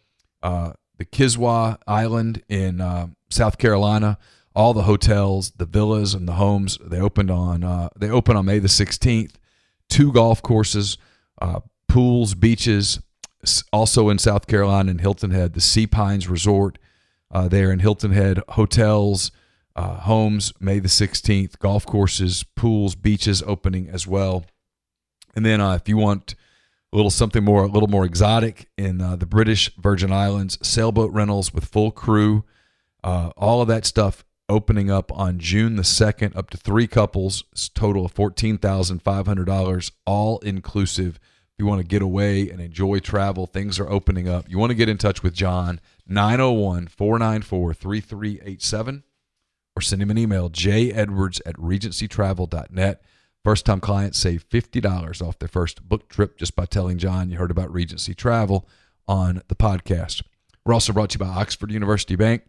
Uh, the Kiawah Island in uh, South Carolina. All the hotels, the villas, and the homes they opened on uh, they opened on May the 16th. Two golf courses, uh, pools, beaches. Also in South Carolina in Hilton Head, the Sea Pines Resort there in Hilton Head. Hotels, uh, homes May the 16th, golf courses, pools, beaches opening as well. And then uh, if you want little something more, a little more exotic in uh, the British Virgin Islands, sailboat rentals with full crew, uh, all of that stuff opening up on June the 2nd, up to three couples, total of $14,500, all inclusive. If you want to get away and enjoy travel, things are opening up. You want to get in touch with John, 901 494 3387 or send him an email, jedwards at regencytravel.net. First time clients save $50 off their first book trip just by telling John you heard about Regency Travel on the podcast. We're also brought to you by Oxford University Bank.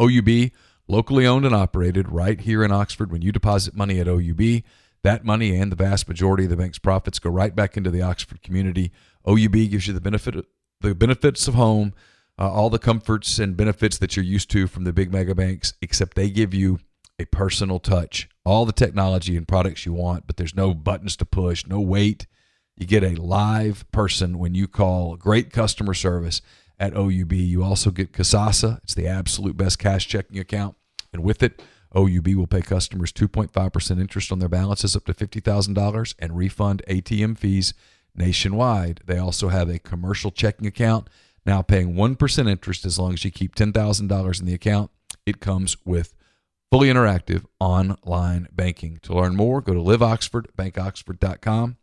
OUB, locally owned and operated right here in Oxford. When you deposit money at OUB, that money and the vast majority of the bank's profits go right back into the Oxford community. OUB gives you the benefit the benefits of home uh, all the comforts and benefits that you're used to from the big mega banks, except they give you a personal touch, all the technology and products you want, but there's no buttons to push, no wait. You get a live person when you call, great customer service at OUB. You also get Kasasa, it's the absolute best cash checking account. And with it, OUB will pay customers 2.5% interest on their balances up to $50,000 and refund ATM fees nationwide. They also have a commercial checking account now paying 1% interest as long as you keep $10,000 in the account. It comes with fully interactive online banking. To learn more, go to liveoxford.bankoxford.com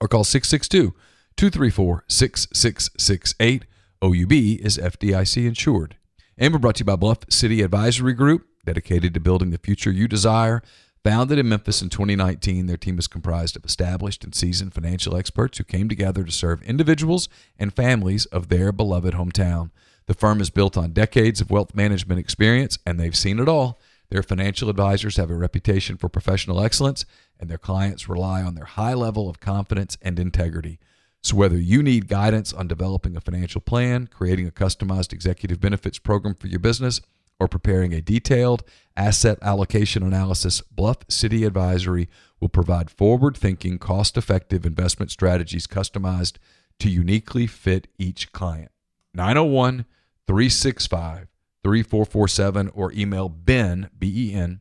or call 662 234 6668. OUB is FDIC insured. And we're brought to you by Bluff City Advisory Group, dedicated to building the future you desire. Founded in Memphis in 2019, their team is comprised of established and seasoned financial experts who came together to serve individuals and families of their beloved hometown. The firm is built on decades of wealth management experience, and they've seen it all. Their financial advisors have a reputation for professional excellence, and their clients rely on their high level of confidence and integrity. So, whether you need guidance on developing a financial plan, creating a customized executive benefits program for your business, or preparing a detailed asset allocation analysis, Bluff City Advisory will provide forward thinking, cost effective investment strategies customized to uniquely fit each client. 901 365 3447 or email Ben, B E N,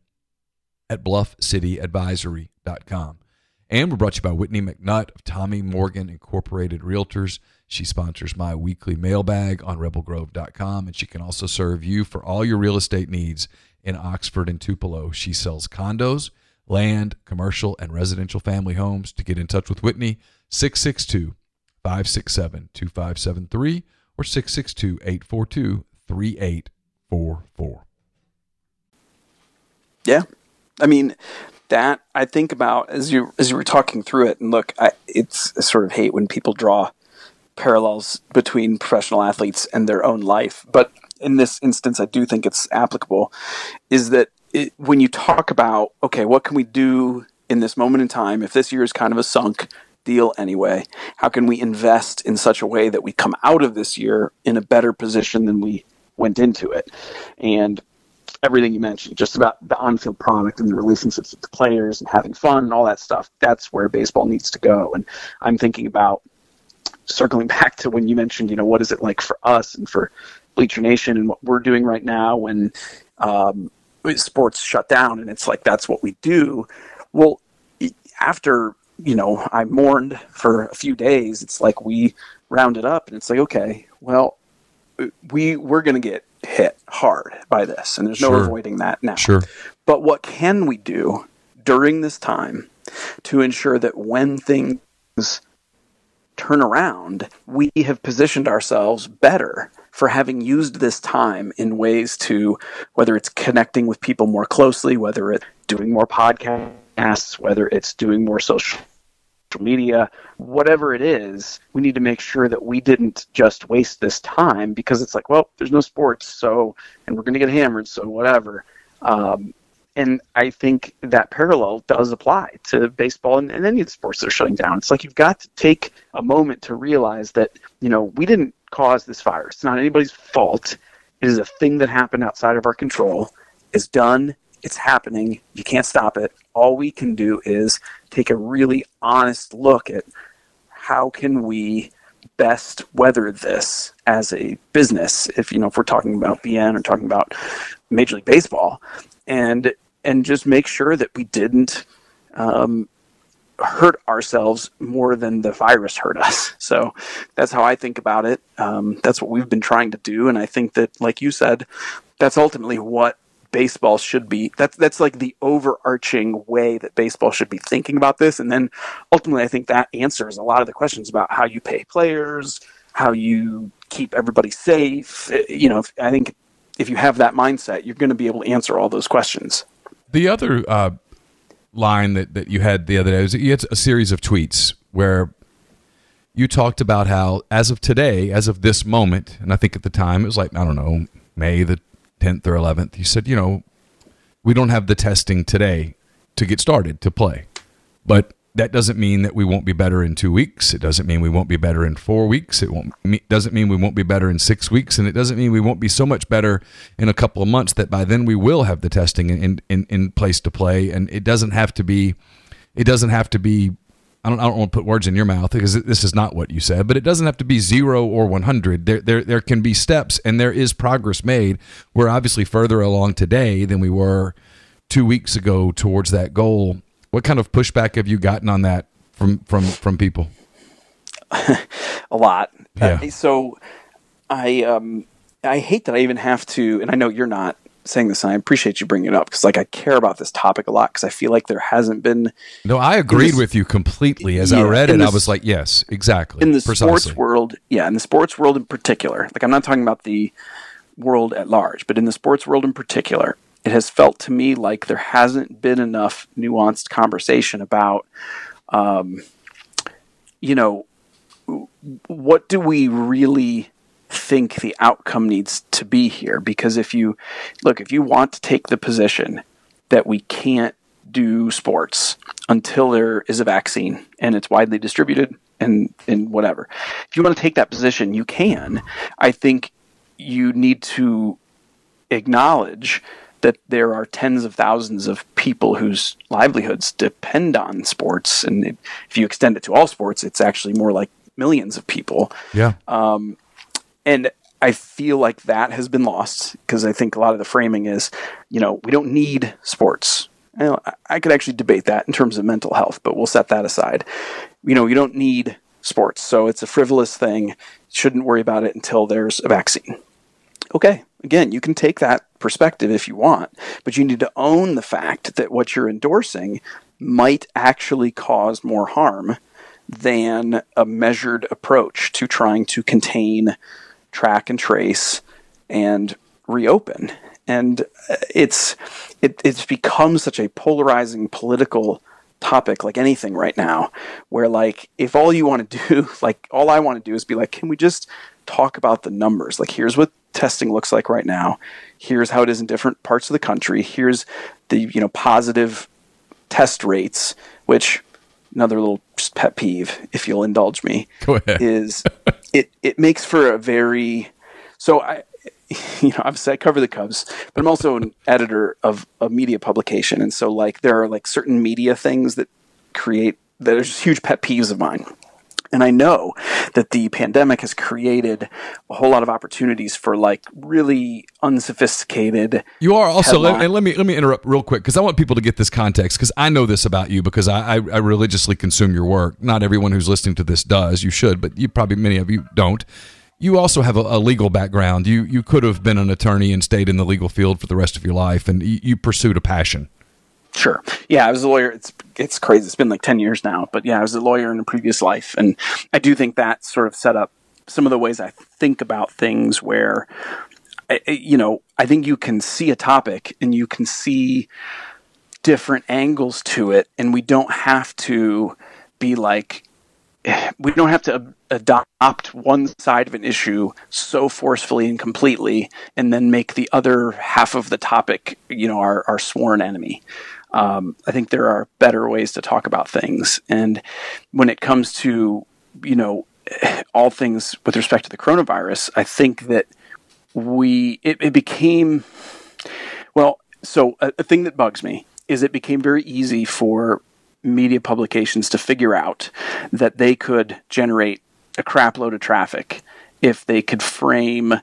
at bluffcityadvisory.com. And we're brought to you by Whitney McNutt of Tommy Morgan Incorporated Realtors. She sponsors my weekly mailbag on rebelgrove.com, and she can also serve you for all your real estate needs in Oxford and Tupelo. She sells condos, land, commercial, and residential family homes. To get in touch with Whitney, 662 567 2573 or 662 842 3844. Yeah. I mean, that I think about as you as you were talking through it, and look, I, it's I sort of hate when people draw parallels between professional athletes and their own life, but in this instance, I do think it's applicable. Is that it, when you talk about okay, what can we do in this moment in time if this year is kind of a sunk deal anyway? How can we invest in such a way that we come out of this year in a better position than we went into it? And everything you mentioned, just about the on-field product and the relationships with the players and having fun and all that stuff. That's where baseball needs to go. And I'm thinking about circling back to when you mentioned, you know, what is it like for us and for Bleacher Nation and what we're doing right now when um, sports shut down and it's like that's what we do. Well, after you know I mourned for a few days, it's like we rounded up and it's like okay, well, we we're going to get hit hard by this, and there's no Sure. avoiding that now. Sure. But what can we do during this time to ensure that when things turn around, we have positioned ourselves better for having used this time in ways to whether it's connecting with people more closely, whether it's doing more podcasts, whether it's doing more social media, whatever it is, we need to make sure that we didn't just waste this time because it's like, well, there's no sports, so, and we're going to get hammered, so whatever. Um, and I think that parallel does apply to baseball and, and any of the sports that are shutting down. It's like you've got to take a moment to realize that, you know, we didn't cause this virus. It's not anybody's fault. It is a thing that happened outside of our control. It's done. It's happening. You can't stop it. All we can do is take a really honest look at how can we best weather this as a business if you know if we're talking about BN or talking about Major League Baseball and and just make sure that we didn't um, hurt ourselves more than the virus hurt us. So that's how I think about it. Um, that's what we've been trying to do, and I think that, like you said, that's ultimately what baseball should be. That's that's like the overarching way that baseball should be thinking about this, and then ultimately, I think that answers a lot of the questions about how you pay players, how you keep everybody safe. Uh, You know, I think if you have that mindset, you're going to be able to answer all those questions. The other uh, line that, that you had the other day was you had a series of tweets where you talked about how, as of today, as of this moment, and I think at the time it was like, I don't know, May the 10th or 11th, he said, you know, we don't have the testing today to get started to play. But that doesn't mean that we won't be better in two weeks. It doesn't mean we won't be better in four weeks. It won't doesn't mean we won't be better in six weeks, and it doesn't mean we won't be so much better in a couple of months that by then we will have the testing in in, in place to play. And it doesn't have to be, it doesn't have to be. I don't, I don't want to put words in your mouth because this is not what you said, but it doesn't have to be zero or 100. There, there, there can be steps and there is progress made. We're obviously further along today than we were two weeks ago towards that goal. What kind of pushback have you gotten on that from from from people? a lot. Yeah. Uh, so I um I hate that I even have to, and I know you're not saying this, and I appreciate you bringing it up because like I care about this topic a lot because I feel like there hasn't been No, I agreed this- with you completely. As I read it, I was like, yes, exactly. in the precisely. sports world, yeah, in the sports world in particular, like I'm not talking about the world at large, but in the sports world in particular, it has felt to me like there hasn't been enough nuanced conversation about, um, you know, what do we really think the outcome needs to be here? Because if you look, if you want to take the position that we can't do sports until there is a vaccine and it's widely distributed and and whatever. If you want to take that position, you can. I think you need to acknowledge that there are tens of thousands of people whose livelihoods depend on sports and it, if you extend it to all sports, it's actually more like millions of people Yeah. Um, and I feel like that has been lost because I think a lot of the framing is, you know, we don't need sports. You know, I- I could actually debate that in terms of mental health, but we'll set that aside. You know, you don't need sports, so it's a frivolous thing. Shouldn't worry about it until there's a vaccine. Okay, again, you can take that perspective if you want, but you need to own the fact that what you're endorsing might actually cause more harm than a measured approach to trying to contain, track and trace, and reopen. And uh, it's it, it's become such a polarizing political topic like anything right now where like if all you want to do like all I want to do is be like can we just talk about the numbers? Like here's what testing looks like right now. Here's how it is in different parts of the country. Here's the you know positive test rates which another little pet peeve, if you'll indulge me, is it it makes for a very so I you know obviously I cover the Cubs, but I'm also an editor of a media publication, and so like there are like certain media things that create that are just huge pet peeves of mine. And I know that the pandemic has created a whole lot of opportunities for like really unsophisticated. You are also let, and let me let me interrupt real quick because I want people to get this context because I know this about you because I, I, I religiously consume your work. Not everyone who's listening to this does. You should, but you probably many of you don't. You also have a, a legal background. You you could have been an attorney and stayed in the legal field for the rest of your life, and you, you pursued a passion. Sure. Yeah, I was a lawyer. It's it's crazy. It's been like ten years now, but yeah, I was a lawyer in a previous life, and I do think that sort of set up some of the ways I think about things. Where, you know, I think you can see a topic and you can see different angles to it, and we don't have to be like we don't have to adopt one side of an issue so forcefully and completely and then make the other half of the topic you know our, our sworn enemy um, i think there are better ways to talk about things. And when it comes to you know all things with respect to the coronavirus i think that we it, it became well so a, a thing that bugs me is it became very easy for media publications to figure out that they could generate a crap load of traffic if they could frame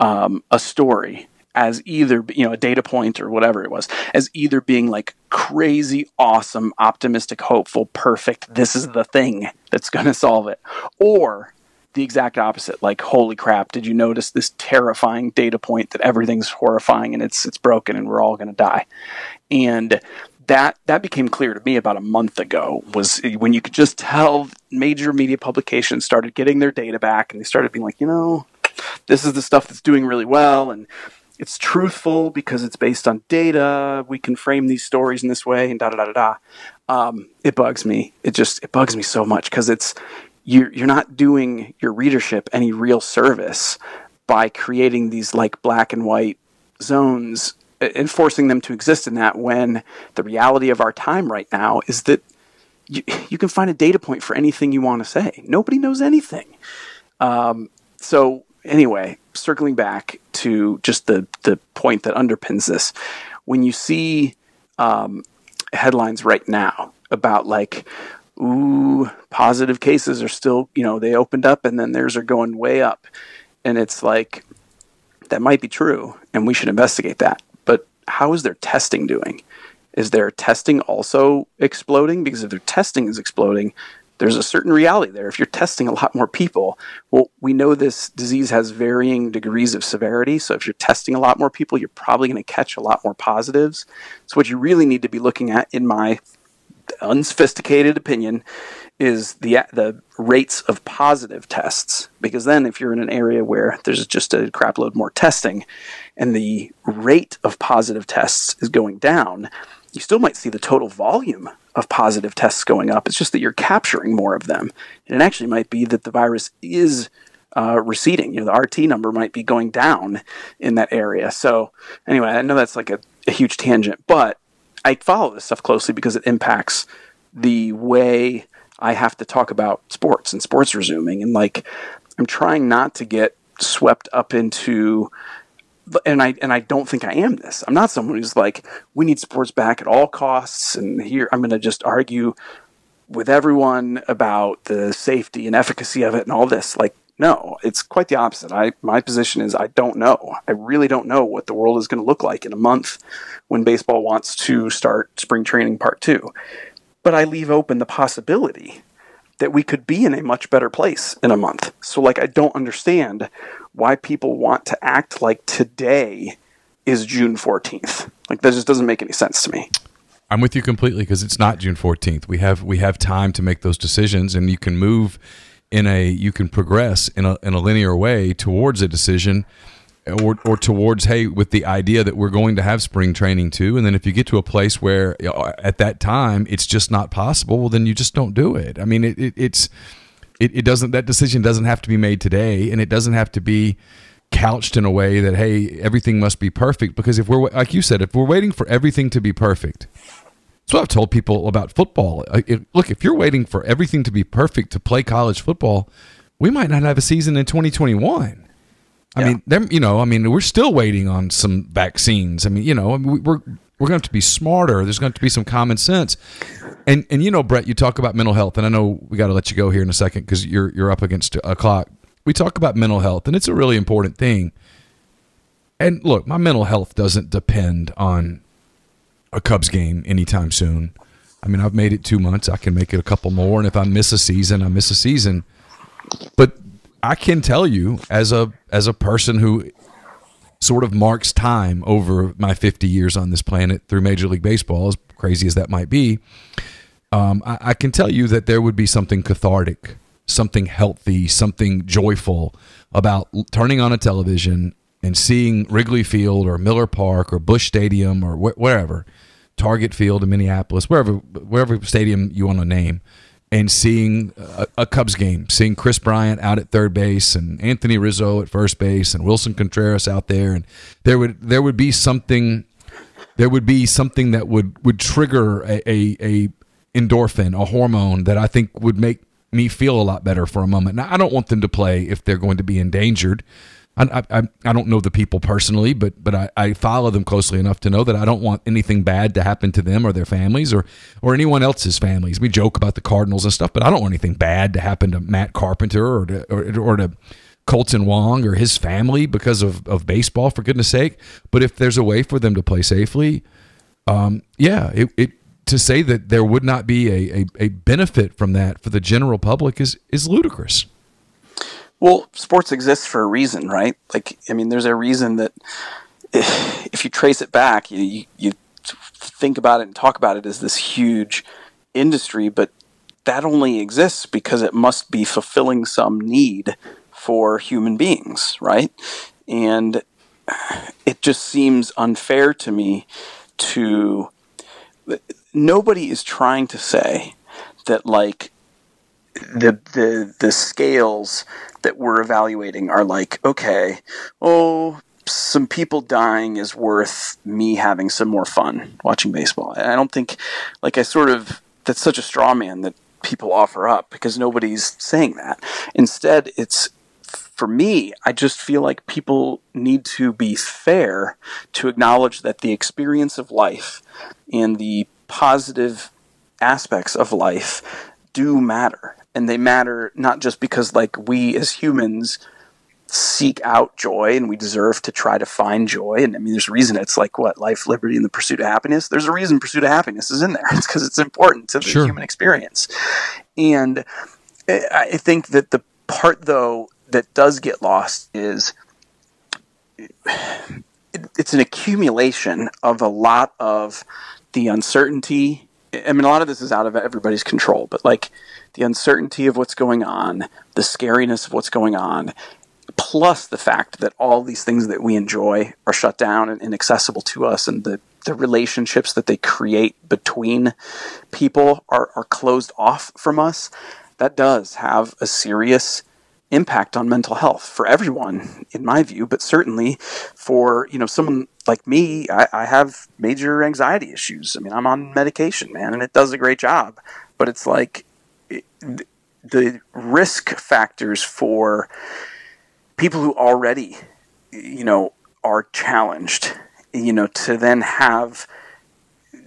um, a story as either you know a data point or whatever it was as either being like crazy awesome optimistic hopeful perfect this is the thing that's going to solve it or the exact opposite like holy crap did you notice this terrifying data point that everything's horrifying and it's it's broken and we're all going to die? And that that became clear to me about a month ago was eh, when you could just tell major media publications started getting their data back and they started being like you know this is the stuff that's doing really well and it's truthful because it's based on data we can frame these stories in this way and da da da da da um, it bugs me it just it bugs me so much because it's you're, you're not doing your readership any real service by creating these like black and white zones and forcing them to exist in that when the reality of our time right now is that you, you can find a data point for anything you want to say. Nobody knows anything. Um, so anyway, circling back to just the the point that underpins this, when you see um, headlines right now about like, ooh, positive cases are still, you know, they opened up and then theirs are going way up, and it's like that might be true, and we should investigate that. But how is their testing doing? Is their testing also exploding? Because if their testing is exploding, there's a certain reality there. If you're testing a lot more people, well, we know this disease has varying degrees of severity. So if you're testing a lot more people, you're probably going to catch a lot more positives. So what you really need to be looking at, in my unsophisticated opinion, is the the rates of positive tests. Because then, if you're in an area where there's just a crapload more testing, and the rate of positive tests is going down, you still might see the total volume of positive tests going up. It's just that you're capturing more of them, and it actually might be that the virus is uh, receding. You know, the RT number might be going down in that area. So anyway, I know that's like a, a huge tangent, but I follow this stuff closely because it impacts the way I have to talk about sports and sports resuming. And like, I'm trying not to get swept up into, and I and I don't think I am this. I'm not someone who's like, we need sports back at all costs, and here I'm going to just argue with everyone about the safety and efficacy of it and all this. Like, no, it's quite the opposite. I my position is I don't know. I really don't know what the world is going to look like in a month when baseball wants to start spring training part 2. But I leave open the possibility that we could be in a much better place in a month. So like I don't understand why people want to act like today is June 14th. Like that just doesn't make any sense to me. I'm with you completely because it's not June 14th. We have we have time to make those decisions, and you can move in a you can progress in a in a linear way towards a decision. Or, or towards hey with the idea that we're going to have spring training too and then if you get to a place where you know, at that time it's just not possible well then you just don't do it i mean it, it it's it, it doesn't that decision doesn't have to be made today and it doesn't have to be couched in a way that hey everything must be perfect because if we're like you said if we're waiting for everything to be perfect what I've told people about football. Uh, look, if you're waiting for everything to be perfect to play college football, we might not have a season in 2021. I mean, them, you know, I mean, we're still waiting on some vaccines. I mean, you know, we're we're going to have to be smarter. There's going to, to be some common sense. And and you know, Brett, you talk about mental health, and I know we got to let you go here in a second because you're you're up against a clock. We talk about mental health, and it's a really important thing. And look, my mental health doesn't depend on a Cubs game anytime soon. I mean, I've made it two months. I can make it a couple more, and if I miss a season, I miss a season. But I can tell you, as a as a person who sort of marks time over my 50 years on this planet through Major League Baseball, as crazy as that might be, um, I, I can tell you that there would be something cathartic, something healthy, something joyful about turning on a television and seeing Wrigley Field or Miller Park or Busch Stadium or wh- wherever, Target Field in Minneapolis, wherever wherever stadium you want to name, and seeing a, a, Cubs game, seeing Kris Bryant out at third base and Anthony Rizzo at first base and Willson Contreras out there, and there would there would be something, there would be something that would would trigger a, a, a endorphin, a hormone that I think would make me feel a lot better for a moment. Now I don't want them to play if they're going to be endangered. I, I, I don't know the people personally, but but I, I follow them closely enough to know that I don't want anything bad to happen to them or their families or or anyone else's families. We joke about the Cardinals and stuff, but I don't want anything bad to happen to Matt Carpenter or to or, or to Kolten Wong or his family because of, of baseball, for goodness sake. But if there's a way for them to play safely, um, yeah, it, it to say that there would not be a, a, a benefit from that for the general public is is ludicrous. Well, sports exists for a reason, right? Like, I mean, there's a reason that if you trace it back, you, you, you think about it and talk about it as this huge industry, but that only exists because it must be fulfilling some need for human beings, right? And it just seems unfair to me to. Nobody is trying to say that, like, the the the scales that we're evaluating are like, okay, oh, some people dying is worth me having some more fun watching baseball. and I don't think, like, I sort of that's such a straw man that people offer up because nobody's saying that. Instead, it's for me, I just feel like people need to be fair to acknowledge that the experience of life and the positive aspects of life do matter and they matter not just because like we as humans seek out joy and we deserve to try to find joy. And i mean there's a reason it's like what life liberty and the pursuit of happiness? There's a reason pursuit of happiness is in there. It's because it's important to the sure. human experience. And eh, i think that the part though that does get lost is eh, it's an accumulation of a lot of the uncertainty. I mean a lot of this is out of everybody's control but like the uncertainty of what's going on, the scariness of what's going on, plus the fact that all these things that we enjoy are shut down and inaccessible to us, and the, the relationships that they create between people are, are closed off from us, that does have a serious impact on mental health for everyone, in my view, but certainly for you know someone like me. I, I have major anxiety issues. I mean, I'm on medication, man, and it does a great job. But it's like the risk factors for people who already, you know, are challenged, you know, to then have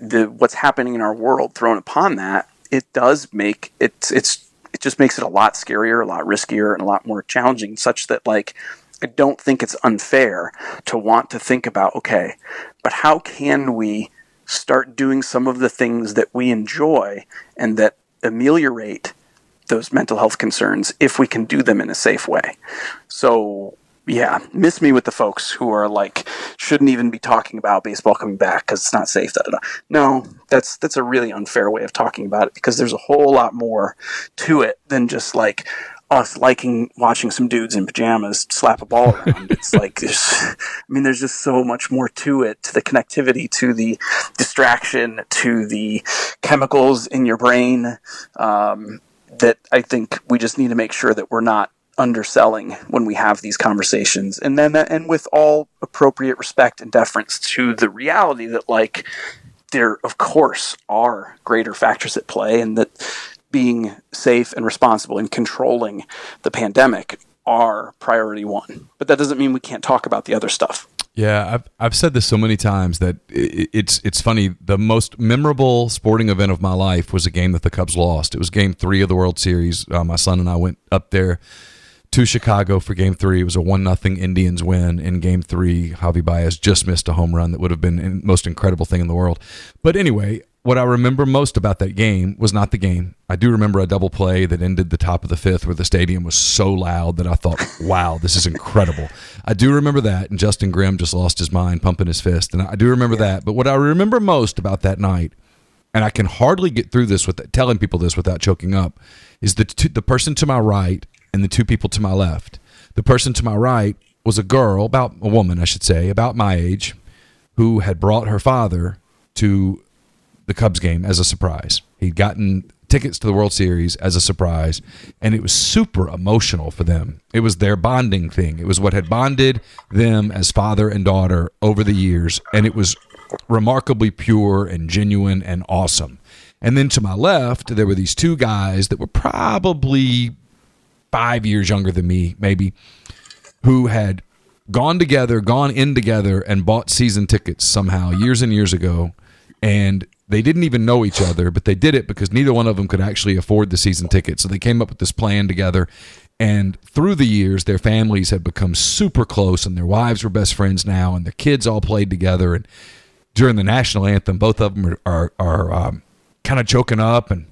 the what's happening in our world thrown upon that, it does make it it's it just makes it a lot scarier, a lot riskier, and a lot more challenging. Such that like I don't think it's unfair to want to think about okay, but how can we start doing some of the things that we enjoy and that ameliorate those mental health concerns if we can do them in a safe way. So, yeah, miss me with the folks who are like shouldn't even be talking about baseball coming back because it's not safe. Da, da, da. No, that's that's a really unfair way of talking about it because there's a whole lot more to it than just like us liking watching some dudes in pajamas slap a ball around. it's like there's, I mean, there's just so much more to it, to the connectivity, to the distraction, to the chemicals in your brain. Um, that I think we just need to make sure that we're not underselling when we have these conversations and then and with all appropriate respect and deference to the reality that like there, of course, are greater factors at play, and that being safe and responsible and controlling the pandemic are priority one. But that doesn't mean we can't talk about the other stuff. Yeah, I've I've said this so many times that it's it's funny. The most memorable sporting event of my life was a game that the Cubs lost. It was Game Three of the World Series. Uh, my son and I went up there to Chicago for Game Three. It was a one nothing Indians win in Game Three. Javi Baez just missed a home run that would have been the most incredible thing in the world. But anyway, what I remember most about that game was not the game. I do remember a double play that ended the top of the fifth where the stadium was so loud that I thought, wow, this is incredible. I do remember that. And Justin Grimm just lost his mind, pumping his fist. And I do remember yeah. that. But what I remember most about that night, and I can hardly get through this with telling people this without choking up, is the, two, the person to my right and the two people to my left. The person to my right was a girl, about a woman, I should say, about my age, who had brought her father to the Cubs game as a surprise. He'd gotten tickets to the World Series as a surprise, and it was super emotional for them. It was their bonding thing. It was what had bonded them as father and daughter over the years, and it was remarkably pure and genuine and awesome. And then to my left, there were these two guys that were probably five years younger than me, maybe, who had gone together, gone in together, and bought season tickets somehow years and years ago. And they didn't even know each other, but they did it because neither one of them could actually afford the season ticket. So they came up with this plan together. And through the years, their families had become super close, and their wives were best friends now, and their kids all played together. And during the national anthem, both of them are are, are um, kind of choking up, and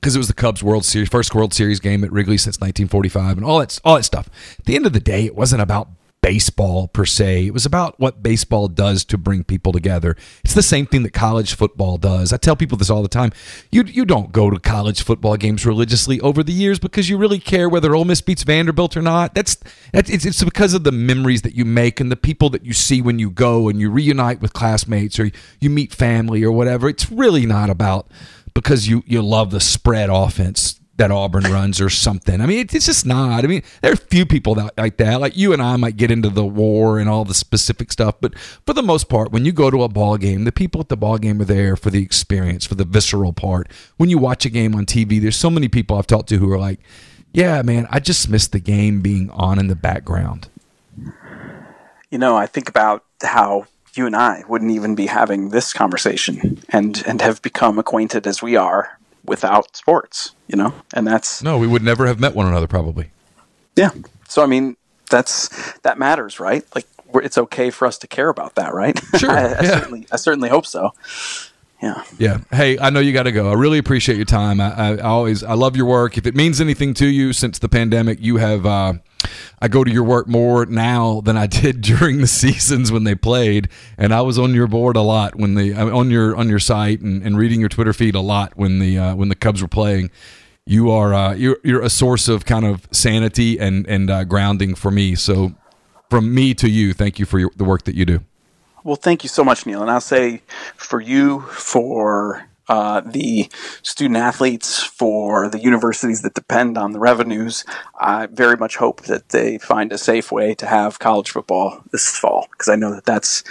because it was the Cubs World Series first World Series game at Wrigley since 1945, and all that all that stuff. At the end of the day, it wasn't about baseball per se. It was about what baseball does to bring people together. It's the same thing that college football does. I tell people this all the time. You you don't go to college football games religiously over the years because you really care whether Ole Miss beats Vanderbilt or not. That's, that's it's, it's because of the memories that you make and the people that you see when you go and you reunite with classmates or you meet family or whatever. It's really not about because you you love the spread offense that Auburn runs or something. I mean, it's just not. I mean, there are a few people that, like that. Like you and I might get into the war and all the specific stuff, but for the most part, when you go to a ball game, the people at the ball game are there for the experience, for the visceral part. When you watch a game on TV, there's so many people I've talked to who are like, "Yeah, man, I just miss the game being on in the background." You know, I think about how you and I wouldn't even be having this conversation and and have become acquainted as we are without sports, you know? And that's No, we would never have met one another probably. Yeah. So I mean, that's that matters, right? Like it's okay for us to care about that, right? Sure. I, I yeah. certainly I certainly hope so. Yeah. Yeah. Hey, I know you got to go. I really appreciate your time. I, I, I, always I love your work. If it means anything to you since the pandemic, you have uh, I go to your work more now than I did during the seasons when they played, and I was on your board a lot when the on your on your site and, and reading your Twitter feed a lot when the uh, when the Cubs were playing. You are uh, you're you're a source of kind of sanity and and uh, grounding for me. So from me to you, thank you for your, the work that you do. Well, thank you so much, Neal. And I'll say for you, for uh, the student athletes, for the universities that depend on the revenues, I very much hope that they find a safe way to have college football this fall because I know that that's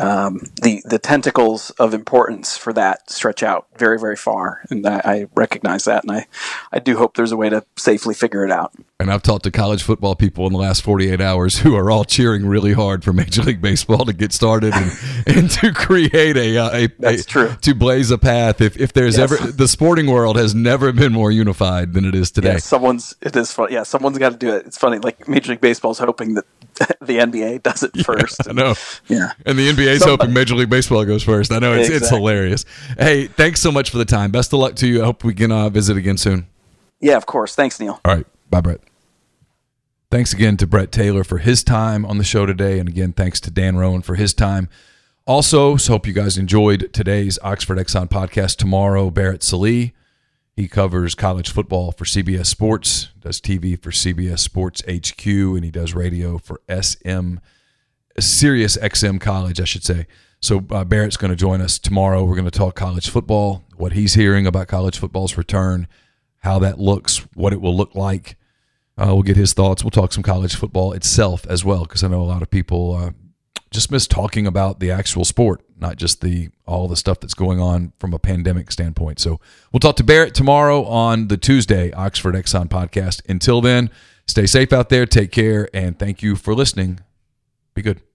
um, the the tentacles of importance for that stretch out very very far, and I, I, recognize that, and I I do hope there's a way to safely figure it out. And I've talked to college football people in the last 48 hours who are all cheering really hard for Major League Baseball to get started and, and to create a, uh, a, that's a, true to blaze a path. If if there's yes. ever the sporting world has never been more unified than it is today. Yeah, someone's it is fun. Yeah, someone's got to do it. It's funny. Like Major League Baseball is hoping that the NBA does it first. Yeah, I know. Yeah, and the NBA's Somebody. hoping Major League Baseball goes first. I know it's exactly. it's hilarious. Hey, thanks so much for the time. Best of luck to you. I hope we can uh, visit again soon. Yeah, of course. Thanks, Neal. All right. Bye, Brett. Thanks again to Brett Taylor for his time on the show today. And again, thanks to Dan Roan for his time. Also, so hope you guys enjoyed today's Oxford Exxon podcast. Tomorrow, Barrett Sallee. He covers college football for CBS Sports, does TV for CBS Sports HQ, and he does radio for SM, Sirius XM College, I should say. So uh, Barrett's going to join us tomorrow. We're going to talk college football, what he's hearing about college football's return, how that looks, what it will look like. Uh, we'll get his thoughts. We'll talk some college football itself as well, because I know a lot of people uh, just miss talking about the actual sport, not just the all the stuff that's going on from a pandemic standpoint. So we'll talk to Barrett tomorrow on the Tuesday Oxford Exxon podcast. Until then, stay safe out there, take care, and thank you for listening. Be good.